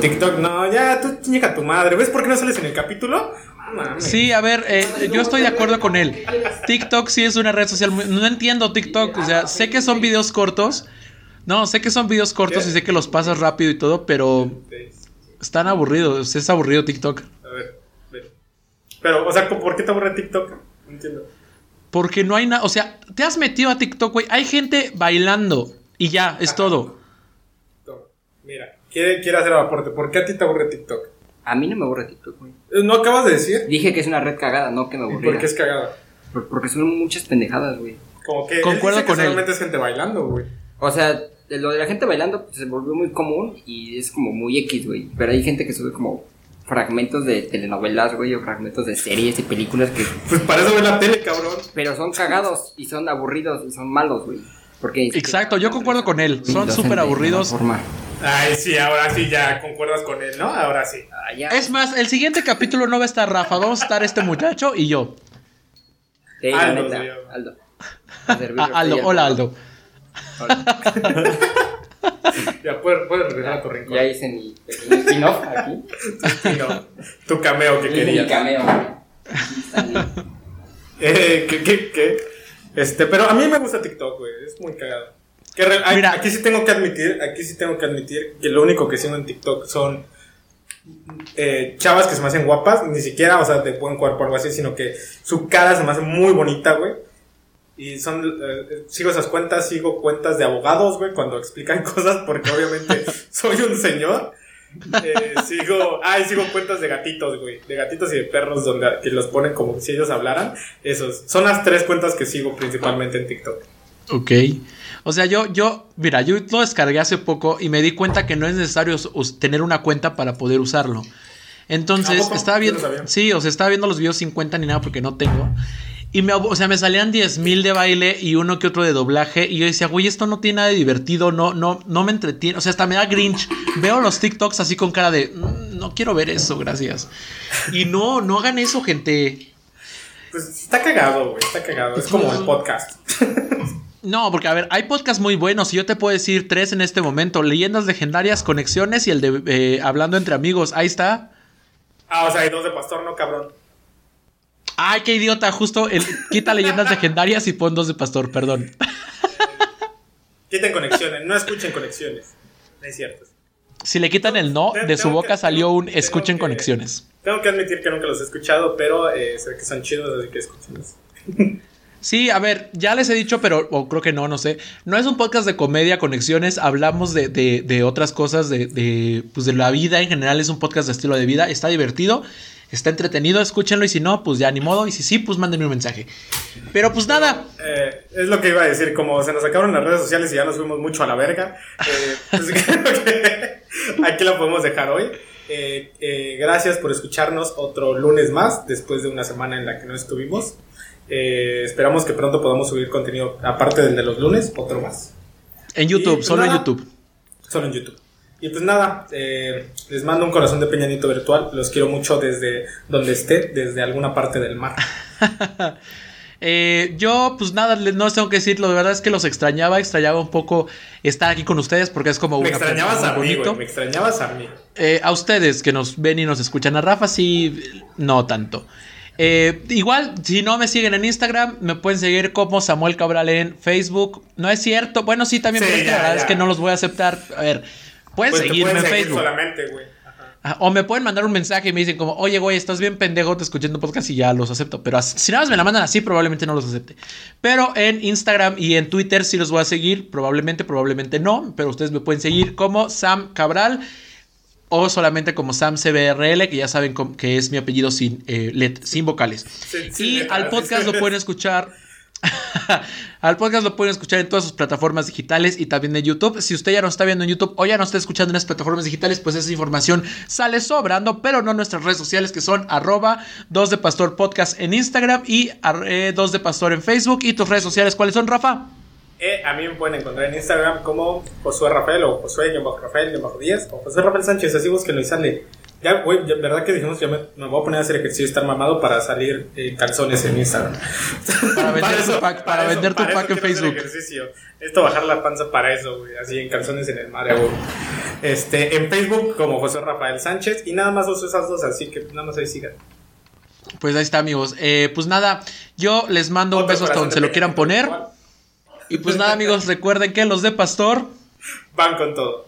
S2: TikTok, no, ya, tú chica tu madre. ¿Ves por qué no sales en el capítulo? Mames.
S1: Sí, a ver, eh, yo estoy de acuerdo con él. TikTok sí es una red social. muy- No entiendo TikTok. O sea, sé que son videos cortos. No, sé que son videos cortos
S2: ¿Qué?
S1: y sé que los pasas rápido y todo, pero están aburridos. Es aburrido TikTok.
S2: A ver. Pero, o sea, ¿por qué te aburre TikTok? No entiendo.
S1: Porque no hay nada. O sea, te has metido a TikTok, güey. Hay gente bailando y ya, es todo.
S2: Toma, Mira, quiere, quiere hacer un aporte. ¿Por qué a ti te aburre TikTok?
S3: A mí no me aburre TikTok, güey.
S2: Eh, ¿No acabas de decir?
S3: Dije que es una red cagada, no que me
S2: ¿Y
S3: aburriera.
S2: por qué es cagada?
S3: Por- Porque son muchas pendejadas, güey.
S2: Como que
S1: Concuerdo
S2: él dice
S1: con
S2: que
S1: él.
S2: solamente es gente bailando, güey.
S3: O sea, lo de la gente bailando pues, se volvió muy común y es como muy X, güey. Pero hay gente que sube como fragmentos de telenovelas, güey, o fragmentos de series y películas que...
S2: Pues para eso ve la tele, cabrón.
S3: Pero son cagados y son aburridos y son malos, güey. Porque
S1: Exacto, yo concuerdo con él. Son súper aburridos.
S2: Ay, sí, ahora sí ya concuerdas con él, ¿no? Ahora sí.
S3: Ah, ya.
S1: Es más, el siguiente capítulo no va a estar Rafa, vamos a estar este muchacho y yo.
S3: La
S2: Aldo,
S3: neta. Aldo. A servir
S1: Aldo, hola Aldo.
S3: Hola. (laughs) (laughs)
S2: Ya puedes, puedes regresar a tu rincón.
S3: Ya hice mi pequeño spin-off aquí. (laughs)
S2: Tu cameo que
S3: Hice mi
S2: querías.
S3: cameo, güey. Aquí está mi-
S2: Eh, ¿qué, qué, qué? Este, pero a mí me gusta TikTok, güey. Es muy cagado. Que re- ay,
S1: Mira.
S2: Aquí sí tengo que admitir, aquí sí tengo que admitir que lo único que sigo en TikTok son eh, chavas que se me hacen guapas, ni siquiera, o sea, de buen cuerpo o algo así, sino que su cara se me hace muy bonita, güey. Y son, eh, sigo esas cuentas, sigo cuentas de abogados, güey, cuando explican (laughs) cosas, porque obviamente (laughs) soy un señor. Eh, sigo, ay, sigo cuentas de gatitos, güey, de gatitos y de perros donde que los ponen como si ellos hablaran. Esos son las tres cuentas que sigo principalmente en TikTok.
S1: Ok. O sea, yo, yo, mira, yo lo descargué hace poco y me di cuenta que no es necesario tener una cuenta para poder usarlo.
S2: ¿A
S1: Entonces, estaba viendo, sí, o sea, estaba viendo los videos sin cuenta ni nada porque no tengo. Y me, o sea, me salían 10 mil de baile y uno que otro de doblaje. Y yo decía, güey, esto no tiene nada de divertido, no, no, no me entretiene. O sea, hasta me da grinch. Veo los TikToks así con cara de, "Mm, no quiero ver eso, gracias. Y no, no hagan eso, gente.
S2: Pues está cagado, güey, está cagado. Es como el podcast. (laughs)
S1: No, porque a ver, hay podcasts muy buenos y yo te puedo decir tres en este momento: Leyendas Legendarias, Conexiones y el de eh, Hablando entre Amigos. Ahí está.
S2: Ah, o sea, hay dos de pastor, no cabrón.
S1: Ay, qué idiota, justo el, quita Leyendas Legendarias y pon dos de Pastor, perdón.
S2: Quiten conexiones, no escuchen conexiones. No es cierto.
S1: Si le quitan el no, de su boca
S2: que-
S1: salió un escuchen
S2: que-
S1: conexiones.
S2: Tengo que admitir que nunca los he escuchado, pero eh, sé que son chidos, así que escúchenlos.
S1: Sí, a ver, ya les he dicho, pero o creo que no, no sé. No es un podcast de comedia, conexiones. Hablamos de, de- de otras cosas, de, de, pues de la vida en general. Es un podcast de estilo de vida. Está divertido, está entretenido. Escúchenlo y si no, pues ya ni modo. Y si sí, pues mándenme un mensaje. Pero pues nada.
S2: Eh, es lo que iba a decir, como se nos acabaron las redes sociales y ya nos fuimos mucho a la verga, eh, (laughs) pues (laughs) creo que aquí la podemos dejar hoy. Eh, eh, gracias por escucharnos otro lunes más, después de una semana en la que no estuvimos. Eh, esperamos que pronto podamos subir contenido, aparte del de los lunes, otro más.
S1: En
S2: Y,
S1: YouTube,
S2: pues,
S1: solo en. YouTube.
S2: Solo en YouTube. Y pues nada, eh, les mando un corazón de peñanito virtual. Los quiero mucho desde donde esté, desde alguna parte del mar. (laughs)
S1: Eh, yo, pues nada, no les tengo que decirlo. De verdad es que los extrañaba. Extrañaba un poco estar aquí con ustedes porque es como
S2: Me
S1: una
S2: extrañabas a mí, güey. Me extrañabas a mí.
S1: Eh, a ustedes que nos ven y nos escuchan, a Rafa sí, no tanto. Eh, igual, si no me siguen en Instagram, me pueden seguir como Samuel Cabral en Facebook. No es cierto. Bueno, sí, también,
S2: Sí,
S1: pero
S2: ya,
S1: la verdad
S2: ya.
S1: es que no los voy a aceptar. A ver, pueden
S2: Pues
S1: seguirme
S2: pueden
S1: en
S2: seguir
S1: Facebook.
S2: solamente, güey. Ajá.
S1: Ajá, O me pueden mandar un mensaje y me dicen como, oye, güey, estás bien pendejo, te escuchando podcast y ya los acepto. Pero si nada más me la mandan así, probablemente no los acepte. Pero en Instagram y en Twitter sí los voy a seguir. Probablemente, probablemente no. Pero ustedes me pueden seguir como Sam Cabral o solamente como Sam CBRL, que ya saben que es mi apellido sin, eh, let- sin vocales.
S2: Sí, sí,
S1: y al podcast lo pueden (laughs) escuchar. (laughs) Al podcast lo pueden escuchar en todas sus plataformas digitales y también en YouTube. Si usted ya no está viendo en YouTube o ya no está escuchando en las plataformas digitales, pues esa información sale sobrando, pero no en nuestras redes sociales que son arroba 2 de Pastor Podcast en Instagram y 2 de Pastor en Facebook. ¿Y tus redes sociales cuáles son, Rafa?
S2: Eh, a mí me pueden encontrar en Instagram como Josué Rafael o Josué-Rafael-10 o José Rafael Sánchez. Así búsquenlo y sale. Ya, güey, ya, verdad que dijimos, ya me, me voy a poner a hacer ejercicio y estar mamado para salir calzones en Instagram.
S1: Para vender tu pack- para vender tu
S2: para
S1: pack en
S2: eso
S1: Facebook.
S2: ejercicio. Esto bajar la panza para eso, güey. Así en calzones en el mar, güey. Este, en Facebook como José Rafael Sánchez y nada más uso esas dos, así que nada más ahí sigan.
S1: Pues ahí está, amigos. Eh, pues nada, yo les mando un beso hasta donde
S2: de
S1: se lo quieran poner. Y pues nada, amigos, recuerden que los de Pastor
S2: Van con todo.